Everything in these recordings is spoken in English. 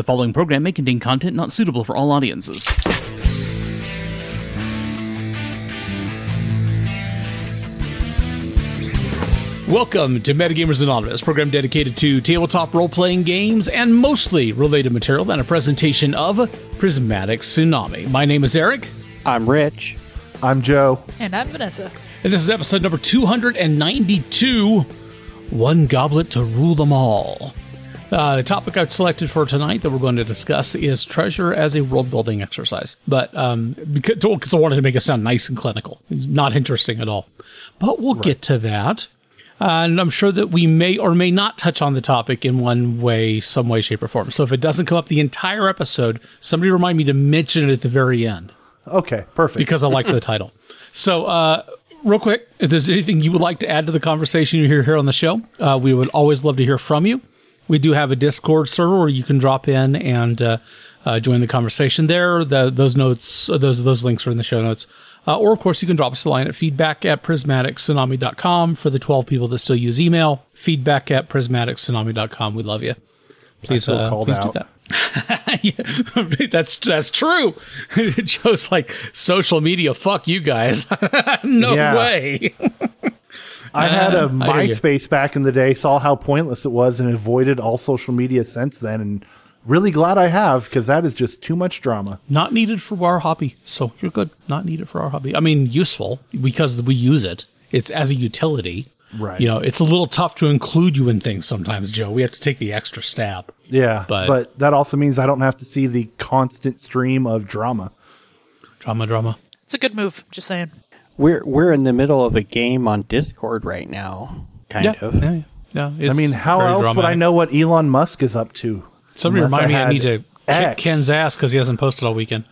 The following program may contain content not suitable for all audiences. Welcome to Metagamers Anonymous, program dedicated to tabletop role playing games and mostly related material and a presentation of Prismatic Tsunami. My name is Erik, I'm Rich. I'm Joe. And I'm Vanessa. and this is episode number 292 One Goblet to Rule Them All. Uh, the topic I've selected for tonight that we're going to discuss is treasure as a world building exercise. But um, because, I wanted to make it sound nice and clinical, not interesting at all. But we'll get to that. Uh, and I'm sure that we may or may not touch on the topic in one way, some way, shape, or form. So if it doesn't come up the entire episode, somebody remind me to mention it at the very end Okay, perfect. because I like the title. So, uh, real quick, if there's anything you would like to add to the conversation you hear here on the show, uh, we would always love to hear from you. We do have a Discord server where you can drop in and uh, uh, join the conversation there. The, those notes, those those links are in the show notes. Uh, or, of course, you can drop us a line at feedback at prismatictsunami.com for the 12 people that still use email. Feedback at prismatictsunami.com. We love you. Please, uh, please do out. that. yeah, that's that's true. Joe's like social media. Fuck you guys. no way. I had a I hear you. MySpace back in the day, saw how pointless it was, and avoided all social media since then. And really glad I have because that is just too much drama. Not needed for our hobby. So you're good. Not needed for our hobby. I mean, useful because we use it. It's as a utility. Right. You know, it's a little tough to include you in things sometimes, Joe. We have to take the extra stab. Yeah, But- but, that also means I don't have to see the constant stream of drama. Drama, drama. It's a good move, just saying. We're we're in the middle of a game on Discord right now, kind yeah, of. yeah, yeah. I mean, how else would I know what Elon Musk is up to? Somebody unless remind me I need to kick Ken's ass because he hasn't posted all weekend.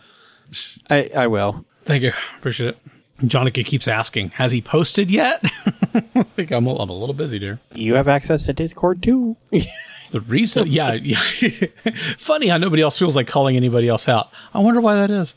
I, I will. Thank you. Appreciate it. Jonica keeps asking, has he posted yet? I think I'm a, I'm a little busy, dear. You have access to Discord too. The reason, yeah, yeah. Funny how nobody else feels like calling anybody else out. I wonder why that is.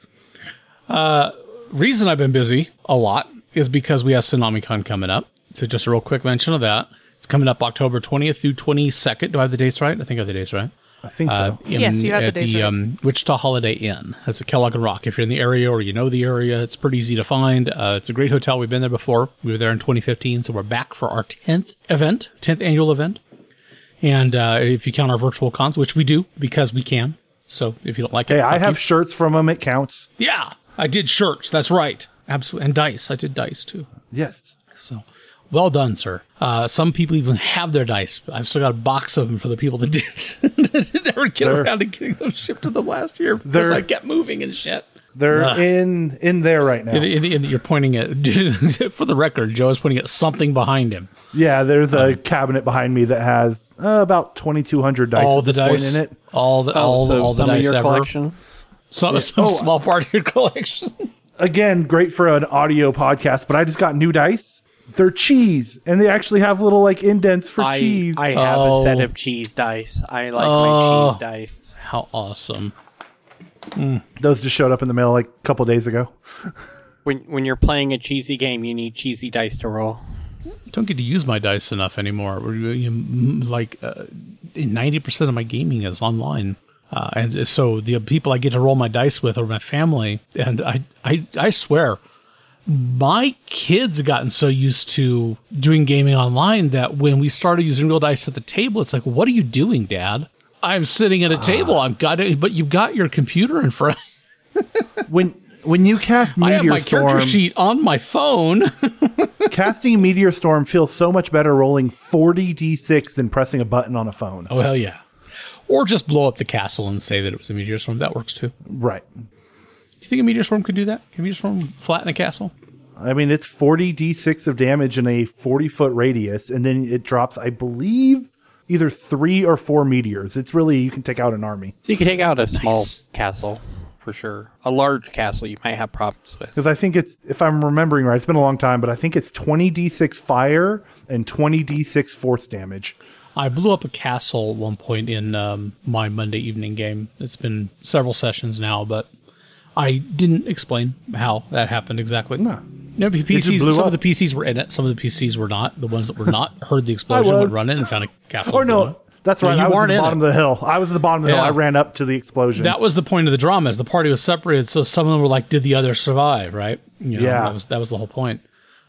Uh, reason I've been busy a lot is because we have TsunamiCon coming up. So just a real quick mention of that. It's coming up October 20th through 22nd. Do I have the dates right? I think I have the dates right. I think so. Uh, in- Yes, you have the at dates the right. um, Wichita Holiday Inn. That's at Kellogg and Rock. If you're in the area or you know the area, it's pretty easy to find. Uh, it's a great hotel. We've been there before. We were there in 2015, so we're back for our 10th event, 10th annual event. And uh, if you count our virtual cons, which we do because we can. So if you don't like it, hey, I have you. shirts from them. It counts. yeah, I did shirts. That's right. Absolutely, and dice. I did dice too. Yes. So well done, sir. Uh, some people even have their dice. I've still got a box of them for the people that did never get They're- around to getting them shipped to them last year because I kept moving and shit. They're Ugh. in in there right now. And- and- and you're pointing at, for the record, Joe is pointing at something behind him. yeah, there's a cabinet behind me that has uh, about 2,200 dice all the dice in it. all the all, Oh, so all the some of dice your ever. collection. Some, some Oh. small part of your collection. again, great for an audio podcast, but I just got new dice. They're cheese, and they actually have little like indents for I cheese. I have Oh. a set of cheese dice. I like Oh. my cheese dice. How awesome! Those just showed up in the mail like a couple days ago. When when you're playing a cheesy game, you need cheesy dice to roll. don't get to use my dice enough anymore. We're- you- m- Like uh, ninety percent of my gaming is online, uh, and so the people I get to roll my dice with are my family. And I, I, I swear, my kids have gotten so used to doing gaming online that when we started using real dice at the table, it's like, "What are you doing, Dad?" I'm sitting at a table. I've got it, but you've got your computer in front. When when you cast meteor I have my character sheet on my phone. casting Meteor Storm feels so much better rolling 40 d6 than pressing a button on a phone. oh hell yeah! Or just blow up the castle and say that it was a meteor storm. That works too. Right. Do you think a meteor storm could do that? Can a meteor storm flatten a castle? I mean, it's 40 d6 of damage in a 40 foot radius, and then it drops, I believe, either three or four meteors. It's really you can take out an army So you can take out a small Nice. castle for sure. A large castle you might have problems with. because I think it's if I'm remembering right, it's been a long time, but I think it's 20 d6 fire and 20 d6 force damage. I blew up a castle at one point in um, my Monday evening game. It's been several sessions now, but I didn't explain how that happened exactly. No. No, the PCs. Some up. of the PCs were in it. Some of the PCs were not. The ones that were not heard the explosion would run in and found a castle. Or no, up. That's No, right. you I was at weren't the bottom it. of the hill. I was at the bottom of the Yeah. hill. I ran up to the explosion. That was the point of the drama. Is the party was separated, so some of them were like, "Did the others survive?" Right? You know, Yeah. That was that was the whole point.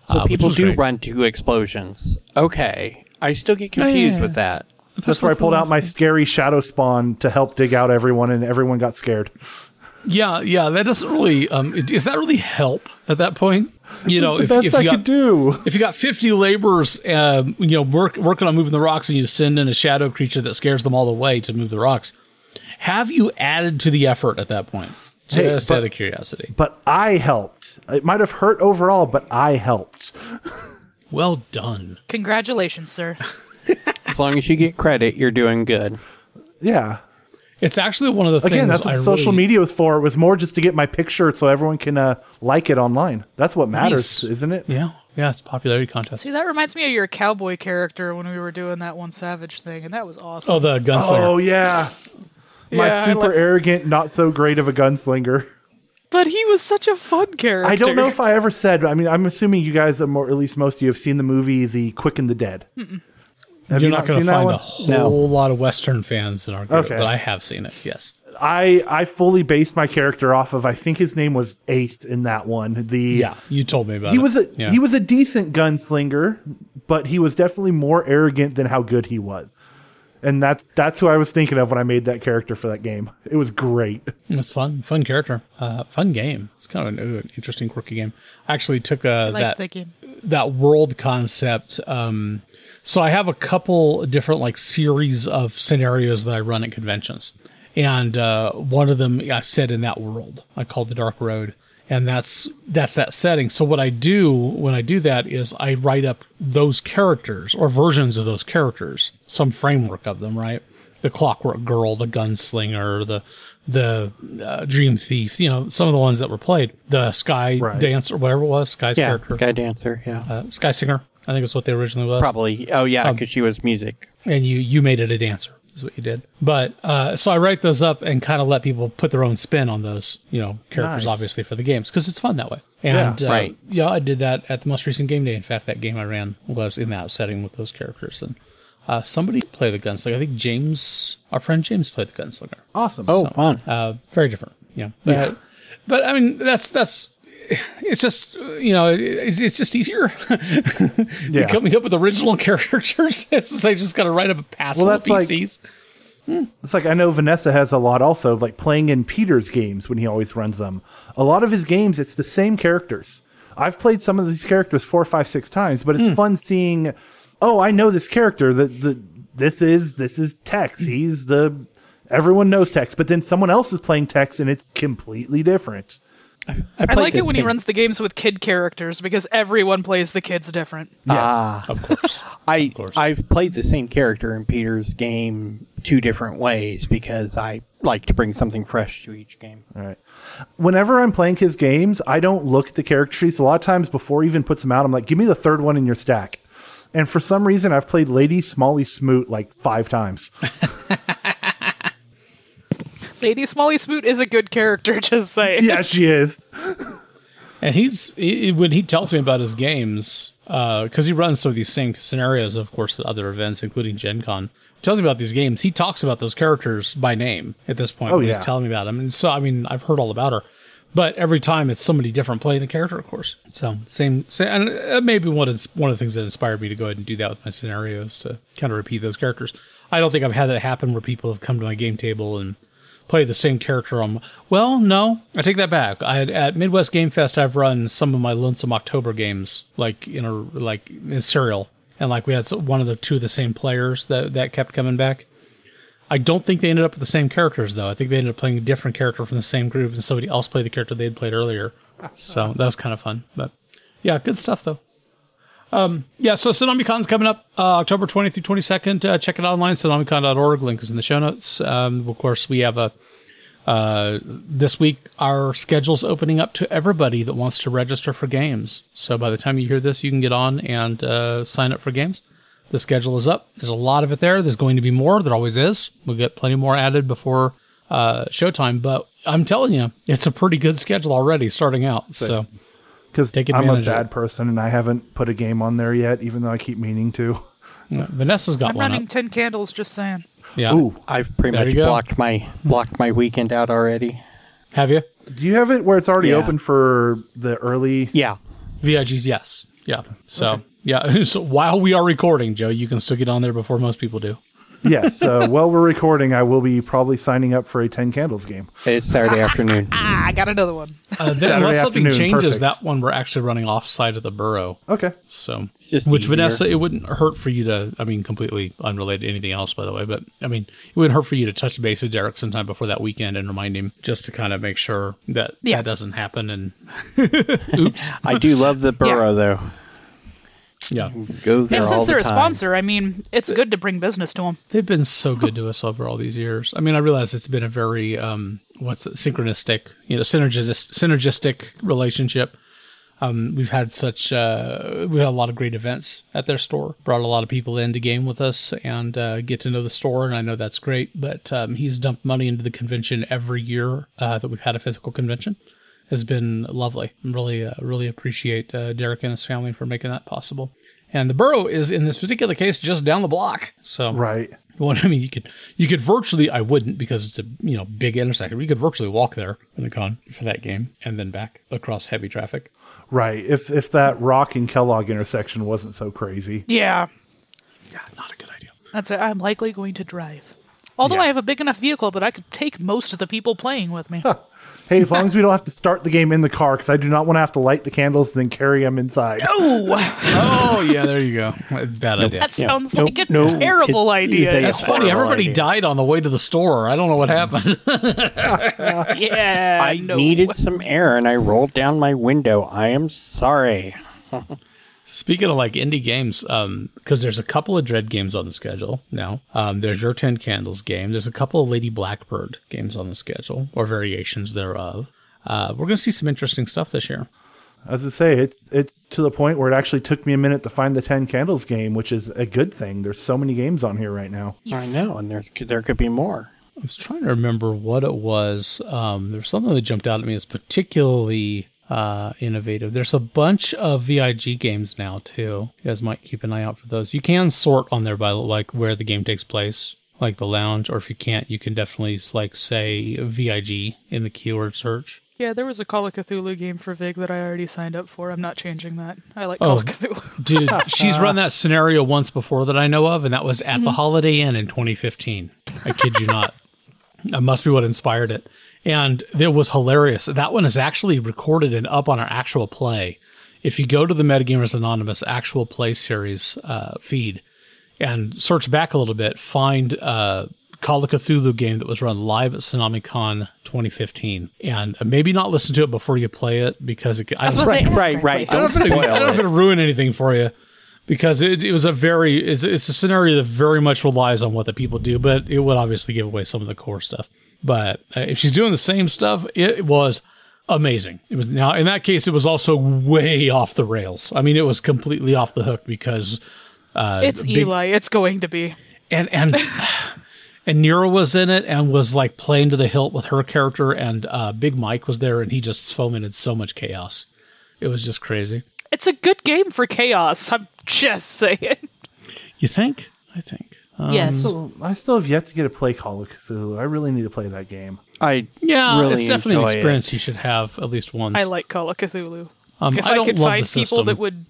So uh, people do great. run to explosions. Okay. I still get confused with that. That's where I pulled out my scary shadow spawn to help dig out everyone, and everyone got scared. Yeah, yeah. That doesn't really. Um, it- does that really help at that point? You know, the if, best if I got, could do. if you got 50 laborers, um, you know, work, working on moving the rocks and you send in a shadow creature that scares them all the way to move the rocks, have you added to the effort at that point? Hey, Just but- out of curiosity. But I helped. It might have hurt overall, but I helped. Well done. Congratulations, sir. As long as you get credit, you're doing good. Yeah. It's actually one of the Again, things that's what I social really- media was for. It was more just to get my picture so everyone can uh, like it online. That's what matters, Nice. isn't it? Yeah, yeah. It's a popularity contest. See, that reminds me of your cowboy character when we were doing that one Savage thing, and that was awesome. Oh, the gunslinger. Oh yeah. My Yeah, super like- arrogant, not so great of a gunslinger. But he was such a fun character. I don't know if I ever said. I mean, I'm assuming you guys, are more, at least most of you, have seen the movie The Quick and the Dead. Have You're you not going to find a whole No. lot of Western fans in our group, Okay. but I have seen it. Yes. I I fully based my character off of. I think his name was Ace in that one. The Yeah, you told me about he it. was a yeah. he was a decent gunslinger, but he was definitely more arrogant than how good he was. And that's that's who I was thinking of when I made that character for that game. It was great. It's fun, fun character, uh, fun game. It's kind of an, uh, interesting, quirky game. I actually took uh, I like that that game. that world concept. Um, so I have a couple different like series of scenarios that I run at conventions, and uh, one of them I set in that world. I call the Dark Road, and that's that's that setting. So what I do when I do that is I write up those characters or versions of those characters, some framework of them, right? The Clockwork Girl, the Gunslinger, the the uh, Dream Thief, you know, some of the ones that were played, the Sky Right. Dancer, whatever it was, Sky's Yeah, character Sky Dancer. Yeah, uh, Sky Singer. I think it's what they originally was. probably. Oh yeah, Um, because she was music. And you you made it a dancer. Is what you did. But uh, so I write those up and kind of let people put their own spin on those, you know, characters, Nice. obviously for the games because it's fun that way. And Yeah, uh, right. Yeah, I did that at the most recent game day. In fact, that game I ran was in that setting with those characters. And uh, somebody played the gunslinger. I think James, our friend James, played the gunslinger. Awesome. Oh, fun. Uh, very different, you know. But, but I mean, that's that's. It's just you know, it's, it's just easier Yeah. coming up with original characters. Since I just got to write up a passel Well, that's like- PCs. It's like I know Vanessa has a lot also, like playing in Peter's games when he always runs them. A lot of his games, it's the same characters. I've played some of these characters four, five, six times, but it's Hmm. fun seeing. Oh, I know this character. That the this is this is Tex. He's the everyone knows Tex, but then someone else is playing Tex, and it's completely different. I played like it this when he runs the games with kid characters because everyone plays the kids different. Ah, Of course. I course. I've played the same character in Peter's game two different ways because I like to bring something fresh to each game. All right. Whenever I'm playing his games, I don't look at the character sheets. A lot of times before he even puts them out, I'm like, give me the third one in your stack. And for some reason, I've played Lady Smalley Smoot like five times. Lady Smalley Smoot is a good character, just saying. yeah, she is. And he's he, when he tells me about his games, because he runs some of these same scenarios, of course, at other events, including Gen Con. He tells me about these games. He talks about those characters by name at this point Oh, when yeah. he's telling me about them. And so, I mean, I've heard all about her, but every time it's somebody different playing the character, of course. So same, same and uh, maybe one of one of the things that inspired me to go ahead and do that with my scenarios to kind of repeat those characters. I don't think I've had that happen where people have come to my game table and play the same character on. Well, no, I take that back. I at Midwest Game Fest, I've run some of my Lonesome October games, like in a like in serial, and like we had one of the two of the same players that that kept coming back. I don't think they ended up with the same characters though. I think they ended up playing a different character from the same group, and somebody else played the character they had played earlier. So that was kind of fun. But yeah, good stuff though. Um, yeah, so TsunamiCon's coming up uh, October 20th through 22nd. Uh, check it out online, tsunamicon.org. Link is in the show notes. Um, of course, we have a uh, this week our schedule's opening up to everybody that wants to register for games. So by the time you hear this, you can get on and uh, sign up for games. The schedule is up. There's a lot of it there. There's going to be more. There always is. We'll get plenty more added before uh, showtime. But I'm telling you, it's a pretty good schedule already starting out. So Because Take I'm a bad person and I haven't put a game on there yet, even though I keep meaning to. Yeah, Vanessa's got I'm one running up. ten candles. Just saying. Yeah. Ooh, I've pretty There much blocked my blocked my weekend out already. Have you? Do you have it where it's already Yeah. open for the early? Yeah. VIGs, yes. Yeah. So, yeah. So while we are recording, Joe, you can still get on there before most people do. Yes. Uh, while we're recording, I will be probably signing up for a Ten Candles game. It's Saturday afternoon. Ah, I got another one. Uh, then, Saturday unless something afternoon, changes, perfect. that one we're actually running off side of the burrow. Okay. So, just which easier. Vanessa, it wouldn't hurt for you to, I mean, completely unrelated to anything else, by the way, but I mean, it wouldn't hurt for you to touch base with Derek sometime before that weekend and remind him just to kind of make sure that Yeah. that doesn't happen. And oops. I do love the burrow though. Yeah. Go there And since the they're a time. sponsor, I mean, it's good to bring business to them. They've been so good to us over all these years. I mean, I realize it's been a very um, what's it, synchronistic, you know, synergistic, synergistic relationship. Um, we've had such uh, we had a lot of great events at their store. Brought a lot of people in to game with us and uh, get to know the store, and I know that's great. But um, he's dumped money into the convention every year uh, that we've had a physical convention. Has been lovely. I really, uh, really appreciate uh, Derek and his family for making that possible. And the Burrow is in this particular case just down the block. So Right. well, I mean, you could you could virtually. I wouldn't because it's a you know big intersection. You could virtually walk there in the con for that game and then back across heavy traffic. Right. If if that Rock and Kellogg intersection wasn't so crazy. Yeah, Yeah, not a good idea. that's it. I'm likely going to drive. Although Yeah. I have a big enough vehicle that I could take most of the people playing with me. Hey, as long as we don't have to start the game in the car, because I do not want to have to light the candles and then carry them inside. Oh, Oh yeah, there you go. Bad idea. that Yeah. sounds Nope, like a no, terrible it is idea. a That's funny. Everybody idea. died on the way to the store. I don't know what happened. yeah, I no. needed some air and I rolled down my window. I am sorry. Speaking of like indie games, because there's a couple of Dread games on the schedule now. Um, there's your Ten Candles game. There's a couple of Lady Blackbird games on the schedule or variations thereof. Uh, we're going to see some interesting stuff this year. As I say, it's it's to the point where it actually took me a minute to find the Ten Candles game, which is a good thing. There's so many games on here right now. I know, and there's there could be more. I was trying to remember what it was. Um, there was something that jumped out at me as particularly uh, innovative. There's a bunch of VIG games now too. You guys might keep an eye out for those. You can sort on there by like where the game takes place, like the lounge, or if you can't, you can definitely like say VIG in the keyword search. Yeah, there was a Call of Cthulhu game for Vig that I already signed up for. I'm not changing that. I like Oh. Call of Cthulhu. Dude, she's run that scenario once before that I know of, and that was at the Holiday Inn in 2015. I kid you not. That must be what inspired it. And it was hilarious. That one is actually recorded and up on our actual play. If you go to the Metagamers Anonymous actual play series uh, feed and search back a little bit, find uh, Call of Cthulhu game that was run live at TsunamiCon 2015, and maybe not listen to it before you play it because it, I I was don't- about to say, Right, right. I don't, know if it, I don't know if Spoil it. it'll ruin anything for you because it, it was a very it's, it's a scenario that very much relies on what the people do, but it would obviously give away some of the core stuff. But uh, if she's doing the same stuff, it was amazing. It was now in that case, it was also way off the rails. I mean, it was completely off the hook because uh, It's big- Eli. It's going to be. and and and Nero was in it and was like playing to the hilt with her character, and uh, Big Mike was there, and he just fomented so much chaos. It was just crazy. It's a good game for chaos. I'm just saying. You think? I think. Um, yes. So I still have yet to get to play Call of Cthulhu. I really need to play that game. I Yeah, really it's definitely an enjoy it. experience you should have at least once. I like Call of Cthulhu. Um, if I I, don't could love find the people that would,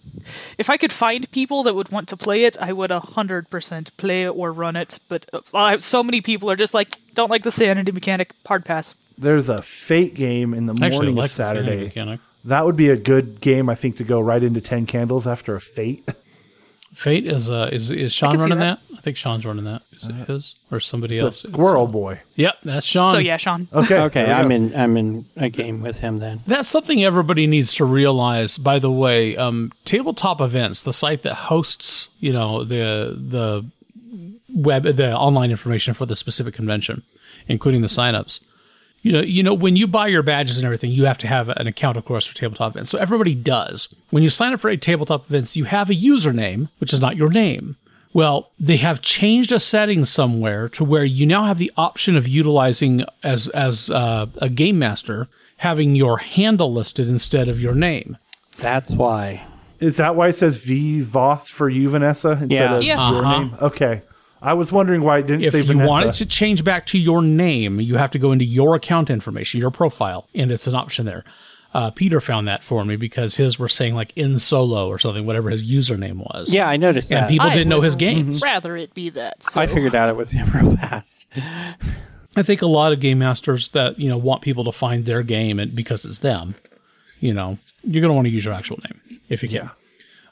if I could find people that would want to play it, I would hundred percent play it or run it. But uh, so many people are just like, don't like the sanity mechanic. Hard pass. There's a Fate game in the Actually, I morning like of the Saturday. That would be a good game, I think, to go right into Ten Candles after a Fate. Fate is uh is is Sean running that. that. I think Sean's running that. Is it his or somebody So else? Squirrel Boy. Yep, that's Sean. So yeah, Sean. Okay. okay. I'm go. in. I'm in a game with him then. That's something everybody needs to realize. By the way, um, tabletop events, the site that hosts, you know, the the web, the online information for the specific convention, including the signups. You know, you know, when you buy your badges and everything, you have to have an account, of course, for tabletop events. So everybody does. When you sign up for a tabletop events, you have a username, which is not your name. Well, they have changed a setting somewhere to where you now have the option of utilizing as as uh, a game master having your handle listed instead of your name. That's why. Is that why it says V Voth for you, Vanessa, instead Yeah. of Yeah. your Uh-huh. name? Okay. I was wondering why it didn't If say you Vanessa. want it to change back to your name, you have to go into your account information, your profile, and it's an option there. Uh, Peter found that for me because his were saying like in solo or something, whatever his username was. Yeah, I noticed and that. people I didn't know his games. Rather it be that. So. I figured out it was real fast. I think a lot of game masters that you know want people to find their game and because it's them, you know, you're going to want to use your actual name if you can.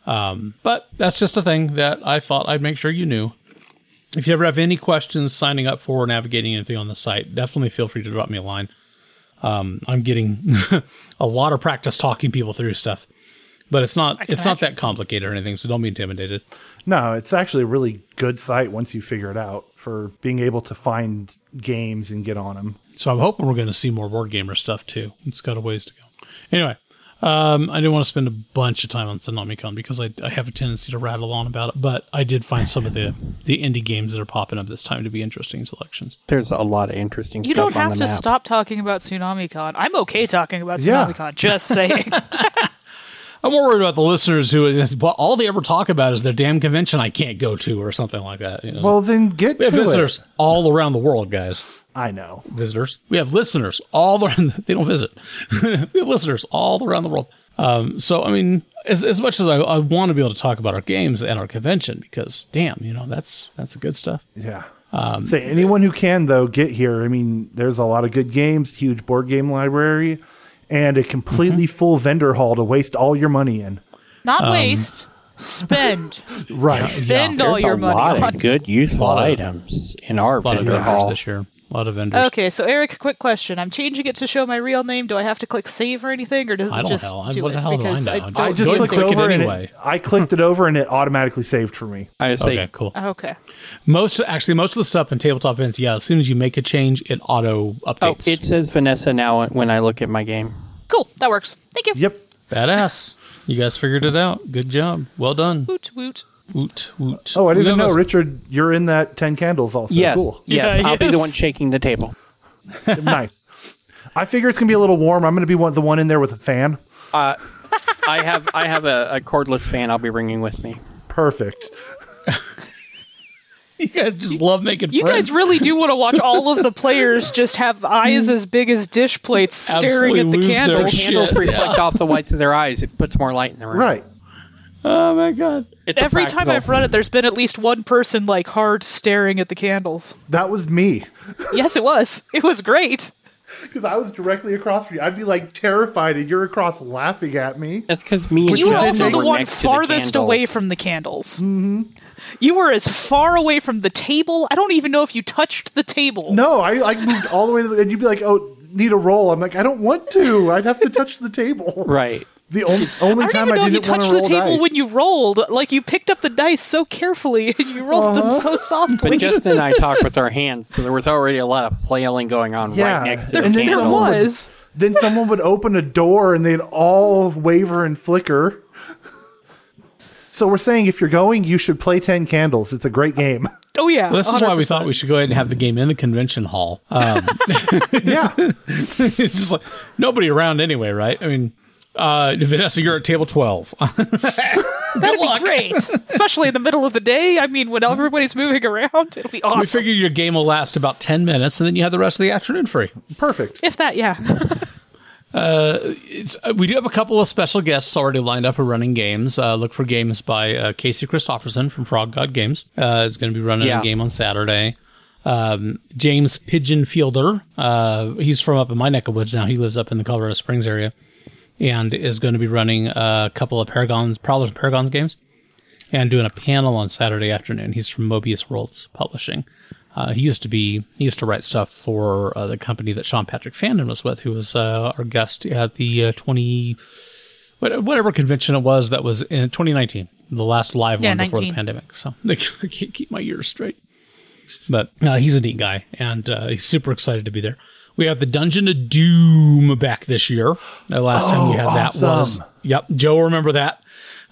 Um, but that's just a thing that I thought I'd make sure you knew. If you ever have any questions signing up for or navigating anything on the site, definitely feel free to drop me a line. Um, I'm getting a lot of practice talking people through stuff, but it's not it's not that complicated or anything. So don't be intimidated. No, it's actually a really good site once you figure it out for being able to find games and get on them. So I'm hoping we're going to see more board gamer stuff too. It's got a ways to go. Anyway, um, I didn't want to spend a bunch of time on TsunamiCon because I, I have a tendency to rattle on about it. But I did find some of the the indie games that are popping up this time to be interesting selections. There's a lot of interesting You stuff don't have on to map. stop talking about TsunamiCon. I'm okay talking about Yeah. TsunamiCon. Just saying. I'm more worried about the listeners who well, all they ever talk about is their damn convention I can't go to or something like that. You know? Well, then get we have to visitors it. all around the world, guys. I know. visitors. We have listeners all around. They don't visit. we have listeners all around the world. Um, so, I mean, as, as much as I, I want to be able to talk about our games and our convention, because damn, you know, that's that's the good stuff. Yeah. Um, Say anyone who can though get here. I mean, there's a lot of good games, huge board game library, and a completely Mm-hmm. full vendor hall to waste all your money in. Not Um, waste. Spend. Right. Spend all There's your a money lot on. of good, useful items in our A lot of vendor vendors hall. this year. A lot of vendors. Okay, so Erik, quick question. I'm changing it to show my real name. Do I have to click save or anything, or does I it don't just know. I- do what it? the hell do I because know? I Just don't I just Go see and clicked click it over and anyway. it, I clicked it over and it automatically saved for me. I say, Okay, cool. Okay. Most actually, most of the stuff in tabletop events, yeah. As soon as you make a change, it auto oh, updates. it says Vanessa now when I look at my game. Cool. That works. Thank you. Yep. badass. You guys figured it out. Good job. Well done. Woot woot. Woot woot. Oh, I didn't We have know, a- Richard. You're in that ten candles also. yes, Cool. yes, Yeah, I'll be the one shaking the table. nice. I figure it's gonna be a little warm. I'm gonna be one, the one in there with a fan. Uh, I have I have a, a cordless fan I'll be bringing with me. Perfect. You guys just love making You friends. guys really do want to watch all of the players just have eyes as big as dish plates staring Absolutely at the lose their candles. shit. Candles Yeah. reflect off the whites of their eyes. It puts more light in the room. Right. Oh my god. It's Every time I've run it, there's been at least one person like hard staring at the candles. That was me. Yes, it was. It was great. Because I was directly across from you. I'd be like terrified and you're across laughing at me. That's because me and You were also the one next the farthest away from the candles. Mm-hmm. You were as far away from the table. I don't even know if you touched the table. No, I like moved all the way to the, and you'd be like, "Oh, need a roll." I'm like, "I don't want to. I'd have to touch the table." Right. The only only I don't time even know I if you didn't want touched the table dice. when you rolled. Like you picked up the dice so carefully and you rolled them so softly. But Justin and I talked with our hands, so there was already a lot of flailing going on Yeah, right next to there- the and then there candle. someone would- was. then someone would open a door and they'd all waver and flicker. So we're saying if you're going, you should play Ten Candles. It's a great game. Oh yeah. This is why we thought we should go ahead and have the game in the convention hall. Um, yeah, it's just like nobody around anyway, right? I mean, uh, Vanessa, you're at table twelve. That'd be great, especially in the middle of the day. I mean, when everybody's moving around, it'll be awesome. we figure your game will last about ten minutes, and then you have the rest of the afternoon free. perfect. if that, yeah. It's, uh, we do have a couple of special guests already lined up who are running games. Uh, look for games by uh, Casey Christofferson from Frog God Games. Uh, is going to be running Yeah. a game on Saturday. Um, James Pigeon Fielder, uh, he's from up in my neck of woods now. He lives up in the Colorado Springs area, and is going to be running a couple of Paragons, Prowlers and Paragons games, and doing a panel on Saturday afternoon. He's from Mobius Worlds Publishing. Uh, he used to be he used to write stuff for uh, the company that Sean Patrick Fandon was with, who was uh, our guest at the uh, twenty whatever convention it was that was in 2019, the last live Yeah, one before the pandemic. So I can't keep my ears straight. But uh, he's a neat guy, and uh, he's super excited to be there. We have the Dungeon of Doom back this year. The last time we had that was yep. Joe, will remember that?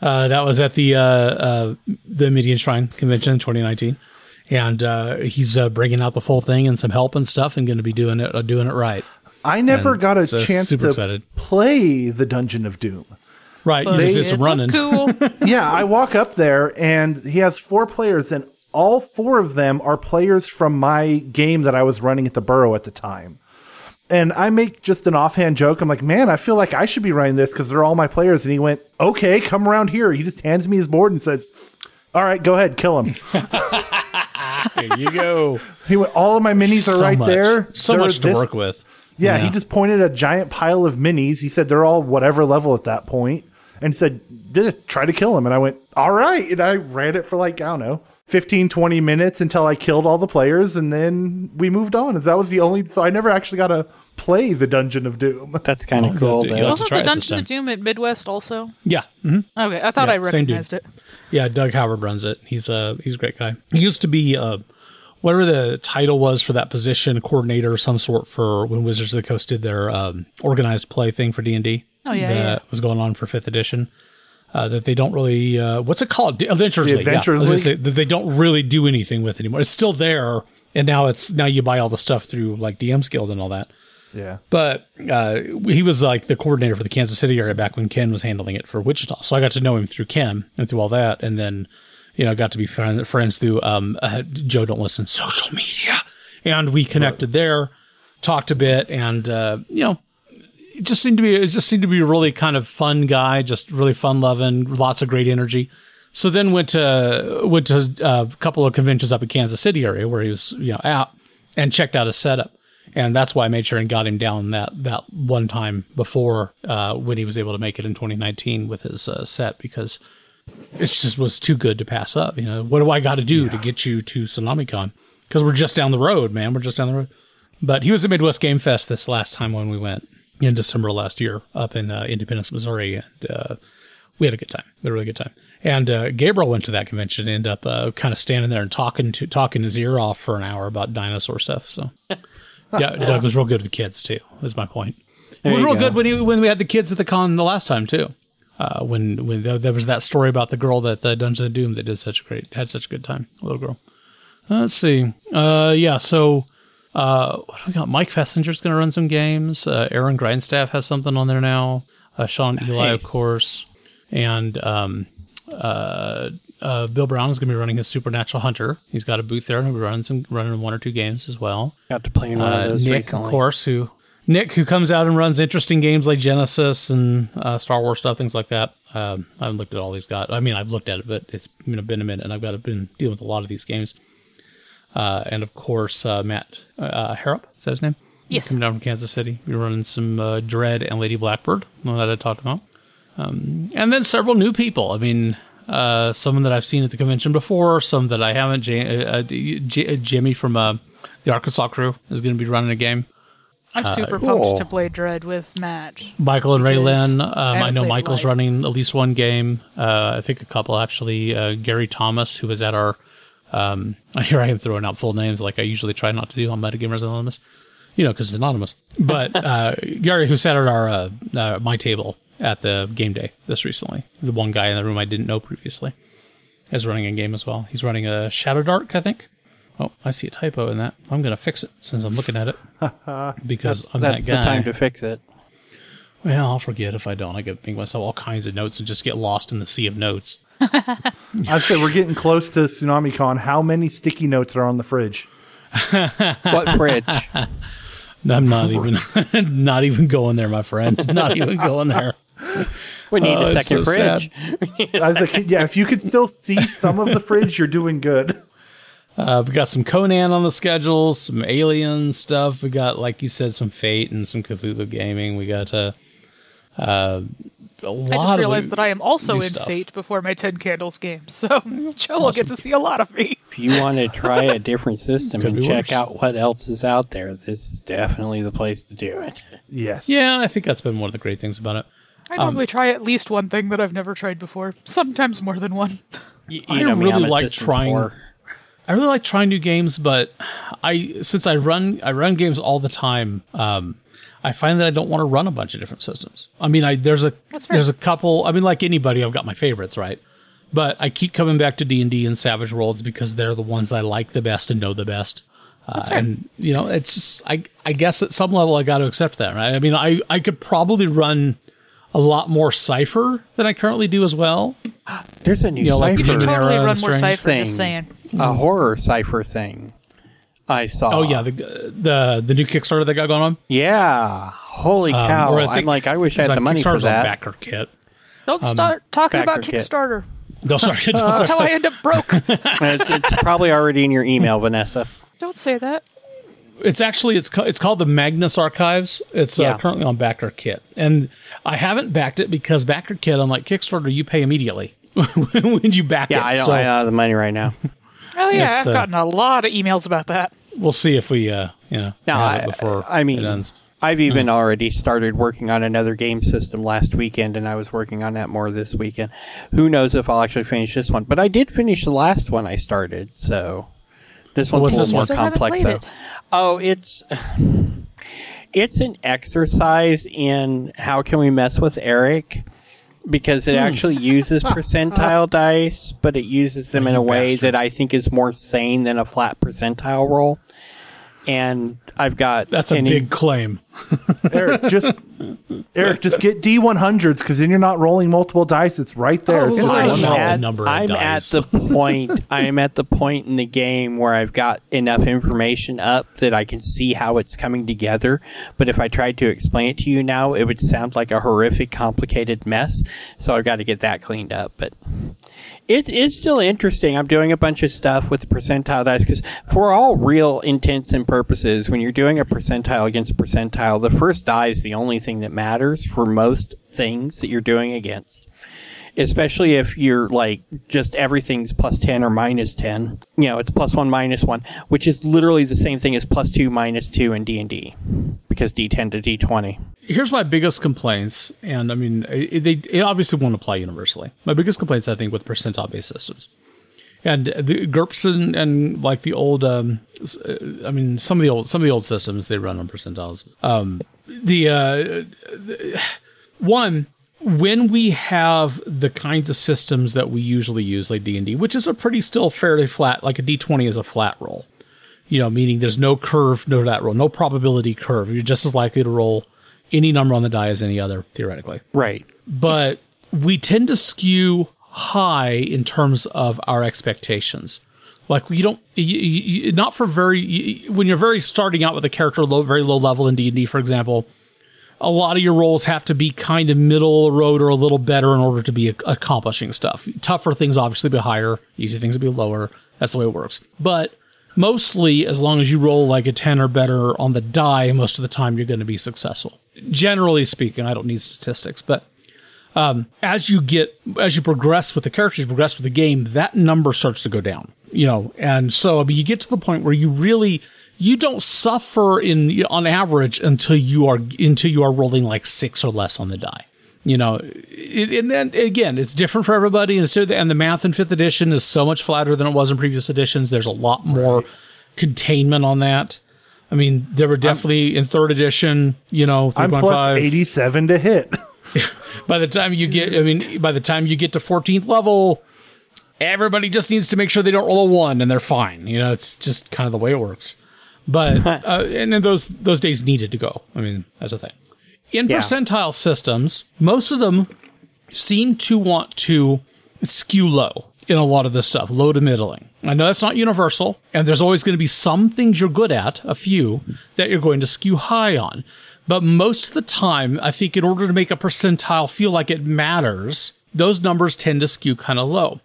Uh, that was at the uh, uh, the Midian Shrine Convention in 2019, and uh, he's uh, bringing out the full thing and some help and stuff, and going to be doing it uh, doing it right. I never And got a so chance super to excited. play the Dungeon of Doom. Right, you But just did some running. Cool. yeah, I walk up there and he has four players, and all four of them are players from my game that I was running at the Burrow at the time. And I make just an offhand joke. I'm like, man, I feel like I should be running this because they're all my players. And he went, okay, come around here. He just hands me his board and says, all right, go ahead, kill him. there you go. he went, all of my minis are so right much, there. So They're much to this- work with. Yeah, he just pointed a giant pile of minis. He said they're all whatever level at that point, and said, "Did it? Try to kill him." And I went, "All right." And I ran it for like I don't know, 15, 20 minutes until I killed all the players, and then we moved on. And that was the only. So I never actually got to play the Dungeon of Doom. That's kind of Oh, cool. good. though. Yeah. to Wasn't try the it this Dungeon of time. Doom at Midwest also? Yeah. mhm. Okay, I thought Yeah, I same dude. recognized it. Yeah, Doug Howard runs it. He's a he's a great guy. He used to be uh, whatever the title was for that position, coordinator of some sort for when Wizards of the Coast did their um, organized play thing for D and D. Oh, yeah, that yeah. was going on for fifth edition. Uh, that they don't really uh, what's it called Adventures The League. yeah. I was gonna League? say that they don't really do anything with anymore. It's still there, and now it's now you buy all the stuff through like DM's Guild and all that. Yeah, But uh, he was like the coordinator for the Kansas City area back when Ken was handling it for Wichita. So I got to know him through Ken and through all that, and then you know got to be friend, friends through um, uh, Joe Don't Listen social media, and we connected there, talked a bit, and uh, you know. It just seemed to be it just seemed to be a really kind of fun guy, just really fun loving, lots of great energy. So then went to went to uh, a couple of conventions up in Kansas City area where he was you know out and checked out his setup, and that's why I made sure and got him down that that one time before uh, when he was able to make it in 2019 with his uh, set because it just was too good to pass up. You know, what do I got to do to get you to TsunamiCon? Because we're just down the road, man. We're just down the road. But he was at Midwest Game Fest this last time when we went in December last year up in uh, Independence, Missouri, and uh, we had a good time. We had a really good time. And uh, Gabriel went to that convention, and ended up uh, kind of standing there and talking to talking his ear off for an hour about dinosaur stuff. So, yeah, Doug was real good with the kids too. Was my point. It was real go. good when he, when we had the kids at the con the last time too. Uh, when when there, there was that story about the girl that the Dungeon of Doom that did such a great had such a good time, little girl. Uh, let's see. Uh, yeah. So, uh, what do we got? Mike Fessinger's going to run some games. Uh, Aaron Grindstaff has something on there now. Uh, Sean Eli, of course, and um, uh, Bill Brown is going to be running his Supernatural Hunter. He's got a booth there, and he'll be running some running one or two games as well. Got to play in one Uh, of those Nick, recently. of course, who Nick, who comes out and runs interesting games like Genesis and uh, Star Wars stuff, things like that. Um, I haven't looked at all he's got. I mean, I've looked at it, but it's you know, been a minute, and I've got to been dealing with a lot of these games. Uh, and of course, uh, Matt uh, Harrop, is that his name? Yes. Coming down from Kansas City. We're running some uh, Dread and Lady Blackbird, one that I talked about. Um, and then several new people. I mean, uh, some that I've seen at the convention before, some that I haven't. J- uh, J- Jimmy from uh, the Arkansas crew is going to be running a game. I'm super cool. pumped to play Dread with Matt. Michael and Ray Because Lynn. I Um, I haven't know Michael's live. running at least one game. Uh, I think a couple actually. Uh, Gary Thomas, who was at our. Um, here I am throwing out full names like I usually try not to do on Metagamers Anonymous, you know, because it's anonymous. But uh, Gary, who sat at our uh, uh, my table at the game day this recently, the one guy in the room I didn't know previously, is running a game as well. He's running a Shadow Dark, I think. Oh, I see a typo in that. I'm going to fix it since I'm looking at it because I'm That's that the time to fix it. Well, I'll forget if I don't. I get make myself all kinds of notes and just get lost in the sea of notes. I'd say we're getting close to TsunamiCon. How many sticky notes are on the fridge? What fridge? I'm not even not even going there, my friend. Not even going there. We need Oh, a it's second so fridge. I was like, yeah, if you could still see some of the fridge, you're doing good. Uh, we got some Conan on the schedule, some Alien stuff. We got, like you said, some Fate and some Cthulhu gaming. We got uh, uh, a lot I just of realized that I am also in stuff. Fate before my Ten Candles game, so Joe will get to see a lot of me. If you want to try a different system and check worse. out what else is out there, this is definitely the place to do it. Yes. Yeah, I think that's been one of the great things about it. I Um, normally try at least one thing that I've never tried before, sometimes more than one. You, I you know me, I'm really like trying- whore. I really like trying new games, but I since I run I run games all the time. Um, I find that I don't want to run a bunch of different systems. I mean, I there's a there's a couple. I mean, like anybody, I've got my favorites, right? But I keep coming back to D and D and Savage Worlds because they're the ones I like the best and know the best. Uh, and you know, it's just I I guess at some level I got to accept that, right? I mean, I I could probably run a lot more Cipher than I currently do as well. There's a new You know, like You Cypher should totally and run more Cypher, thing. just saying. a horror Cypher thing. I saw. Oh yeah, the the the new Kickstarter they got going on. yeah. Holy Um, cow! or I I'm like, I wish I had the money for Kickstarter's on that. Backer kit. Don't start talking about backer kit. Kickstarter. No, sorry. don't start. That's start- how I end up broke. it's, it's probably already in your email, Vanessa. Don't say that. It's actually it's ca- it's called the Magnus Archives. It's uh, Yeah. currently on Backer Kit, and I haven't backed it because Backer Kit, unlike Kickstarter, you pay immediately when you back Yeah, it. I don't, so I don't have the money right now. Oh yeah, It's, I've uh, gotten a lot of emails about that. we'll see if we uh you know No, have I, it before I mean, it ends. I've even already started working on another game system last weekend, and I was working on that more this weekend. Who knows if I'll actually finish this one? But I did finish the last one I started, so this one's what's a this little more one? Complex. though. it. Oh, it's it's an exercise in how can we mess with Erik because Hmm. it actually uses percentile dice, but it uses them in a way that I think is more sane than a flat percentile roll. And I've got That's a an big claim. Erik, just Erik, just get D one hundreds because then you're not rolling multiple dice. It's right there. Oh, It's it's just not one a roll. lot. at, number of I'm dice. at the point. I am at the point in the game where I've got enough information up that I can see how it's coming together. But if I tried to explain it to you now, it would sound like a horrific, complicated mess. So I've got to get that cleaned up. But it is still interesting. I'm doing a bunch of stuff with percentile dice because, for all real intents and purposes, when you're doing a percentile against percentile, the first die is the only thing that matters for most things that you're doing against especially if you're like just everything's plus 10 or minus 10 you know it's plus 1 minus 1 which is literally the same thing as plus 2 minus 2 in d&d because d10 to d20 Here's my biggest complaints, and I mean it, they it obviously won't apply universally. My biggest complaints, I think, with percentile based systems. And the GURPS and, and like the old, um, uh, I mean, some of the old some of the old systems they run on percentiles. Um, the, uh, the one when we have the kinds of systems that we usually use, like D and D, which is a pretty still fairly flat, like a D twenty is a flat roll. You know, meaning there's no curve, no that roll, no probability curve. You're just as likely to roll any number on the die as any other theoretically right but we tend to skew high in terms of our expectations. Like you don't, you, you, not for very when you're very starting out with a character low, very low level in D and D, for example. A lot of your rolls have to be kind of middle road or a little better in order to be ac- accomplishing stuff. Tougher things obviously be higher, easy things will be lower. That's the way it works. But mostly, as long as you roll like a ten or better on the die, most of the time you're going to be successful. Generally speaking, I don't need statistics, but um, as you get as you progress with the characters, progress with the game, that number starts to go down. You know, and so I mean, you get to the point where you really you don't suffer in on average until you are until you are rolling like six or less on the die. You know, it, and then again, it's different for everybody, and, so, and the math in fifth edition is so much flatter than it was in previous editions. There's a lot more containment on that. I mean, there were definitely in third edition. You know, I'm plus 3.5 eighty seven to hit. by the time you get i mean by the time you get to 14th level everybody just needs to make sure they don't roll a one and they're fine you know it's just kind of the way it works but uh, and then those those days needed to go i mean that's a thing in Yeah. percentile systems most of them seem to want to skew low in a lot of this stuff, low to middling. I know that's not universal, and there's always going to be some things you're good at, a few, that you're going to skew high on. But most of the time, I think in order to make a percentile feel like it matters, those numbers tend to skew kind of low.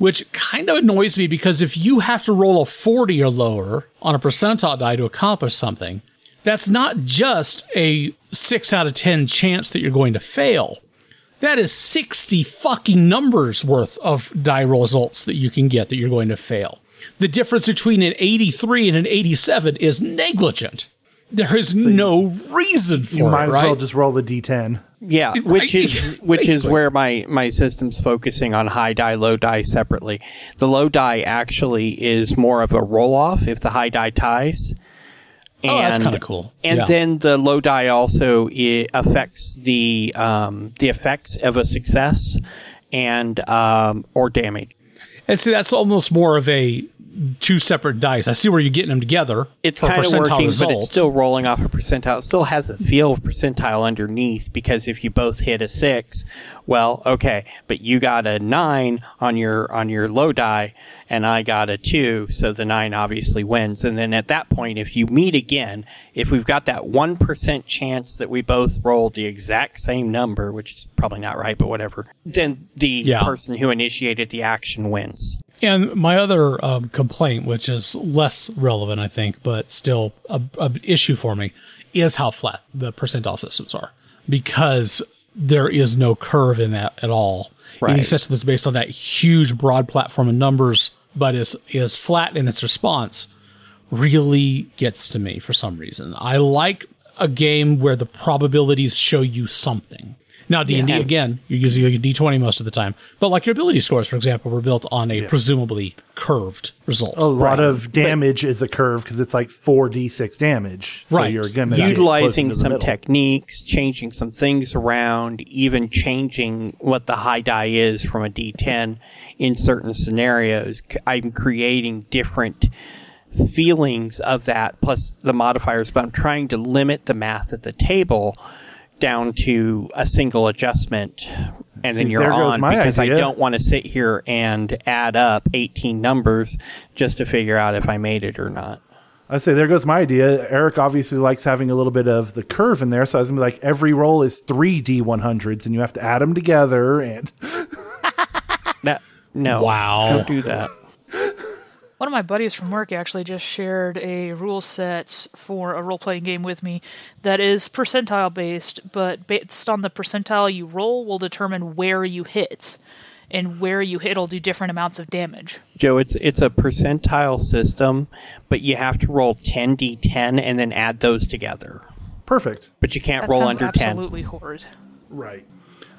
Which kind of annoys me because if you have to roll a 40 or lower on a percentile die to accomplish something, that's not just a 6 out of 10 chance that you're going to fail. That is 60 fucking numbers worth of die results that you can get that you're going to fail. The difference between an 83 and an 87 is negligent. There is no reason for You might it, as right? well just roll the D10. Yeah, Right. which is which is where my my system's focusing on high die, low die separately. The low die actually is more of a roll off if the high die ties. Oh, that's kinda cool. And Yeah. then the low die also i affects the um, the effects of a success and um, or damage. And see, that's almost more of a two separate dice. I see where you're getting them together it's kind of working, results. but it's still rolling off a percentile. It still has a feel of percentile underneath because if you both hit a six, well, okay, but you got a nine on your on your low die, and I got a two, so the nine obviously wins. And then at that point, if you meet again, if we've got that one percent chance that we both rolled the exact same number, which is probably not right, but whatever, then the Yeah. person who initiated the action wins. And my other um, complaint, which is less relevant, I think, but still a, a issue for me, is how flat the percentile systems are because there is no curve in that at all. Any Right. system that's based on that huge broad platform of numbers, but is is flat in its response, really gets to me for some reason. I like a game where the probabilities show you something. Now, D and D Yeah. again, you're using a D twenty most of the time, but like your ability scores, for example, were built on a presumably curved result. A lot of damage is a curve because it's like four d six damage. So Right. you're gonna utilizing some middle. techniques, changing some things around, even changing what the high die is from a D10 in certain scenarios. I'm creating different feelings of that plus the modifiers, but I'm trying to limit the math at the table down to a single adjustment and then See, you're there goes on my because I don't want to sit here and add up 18 numbers just to figure out if I made it or not. I say there goes my idea. Erik obviously likes having a little bit of the curve in there, so I was gonna be like, every roll is three d one hundreds, and you have to add them together. And That no. Wow. Don't do that. One of my buddies from work actually just shared a rule set for a role playing game with me that is percentile based, but based on the percentile you roll will determine where you hit. And where you hit will do different amounts of damage. Joe, it's it's a percentile system, but you have to roll 10 d10 and then add those together. perfect, But you can't That roll sounds under 10. absolutely horrid. right?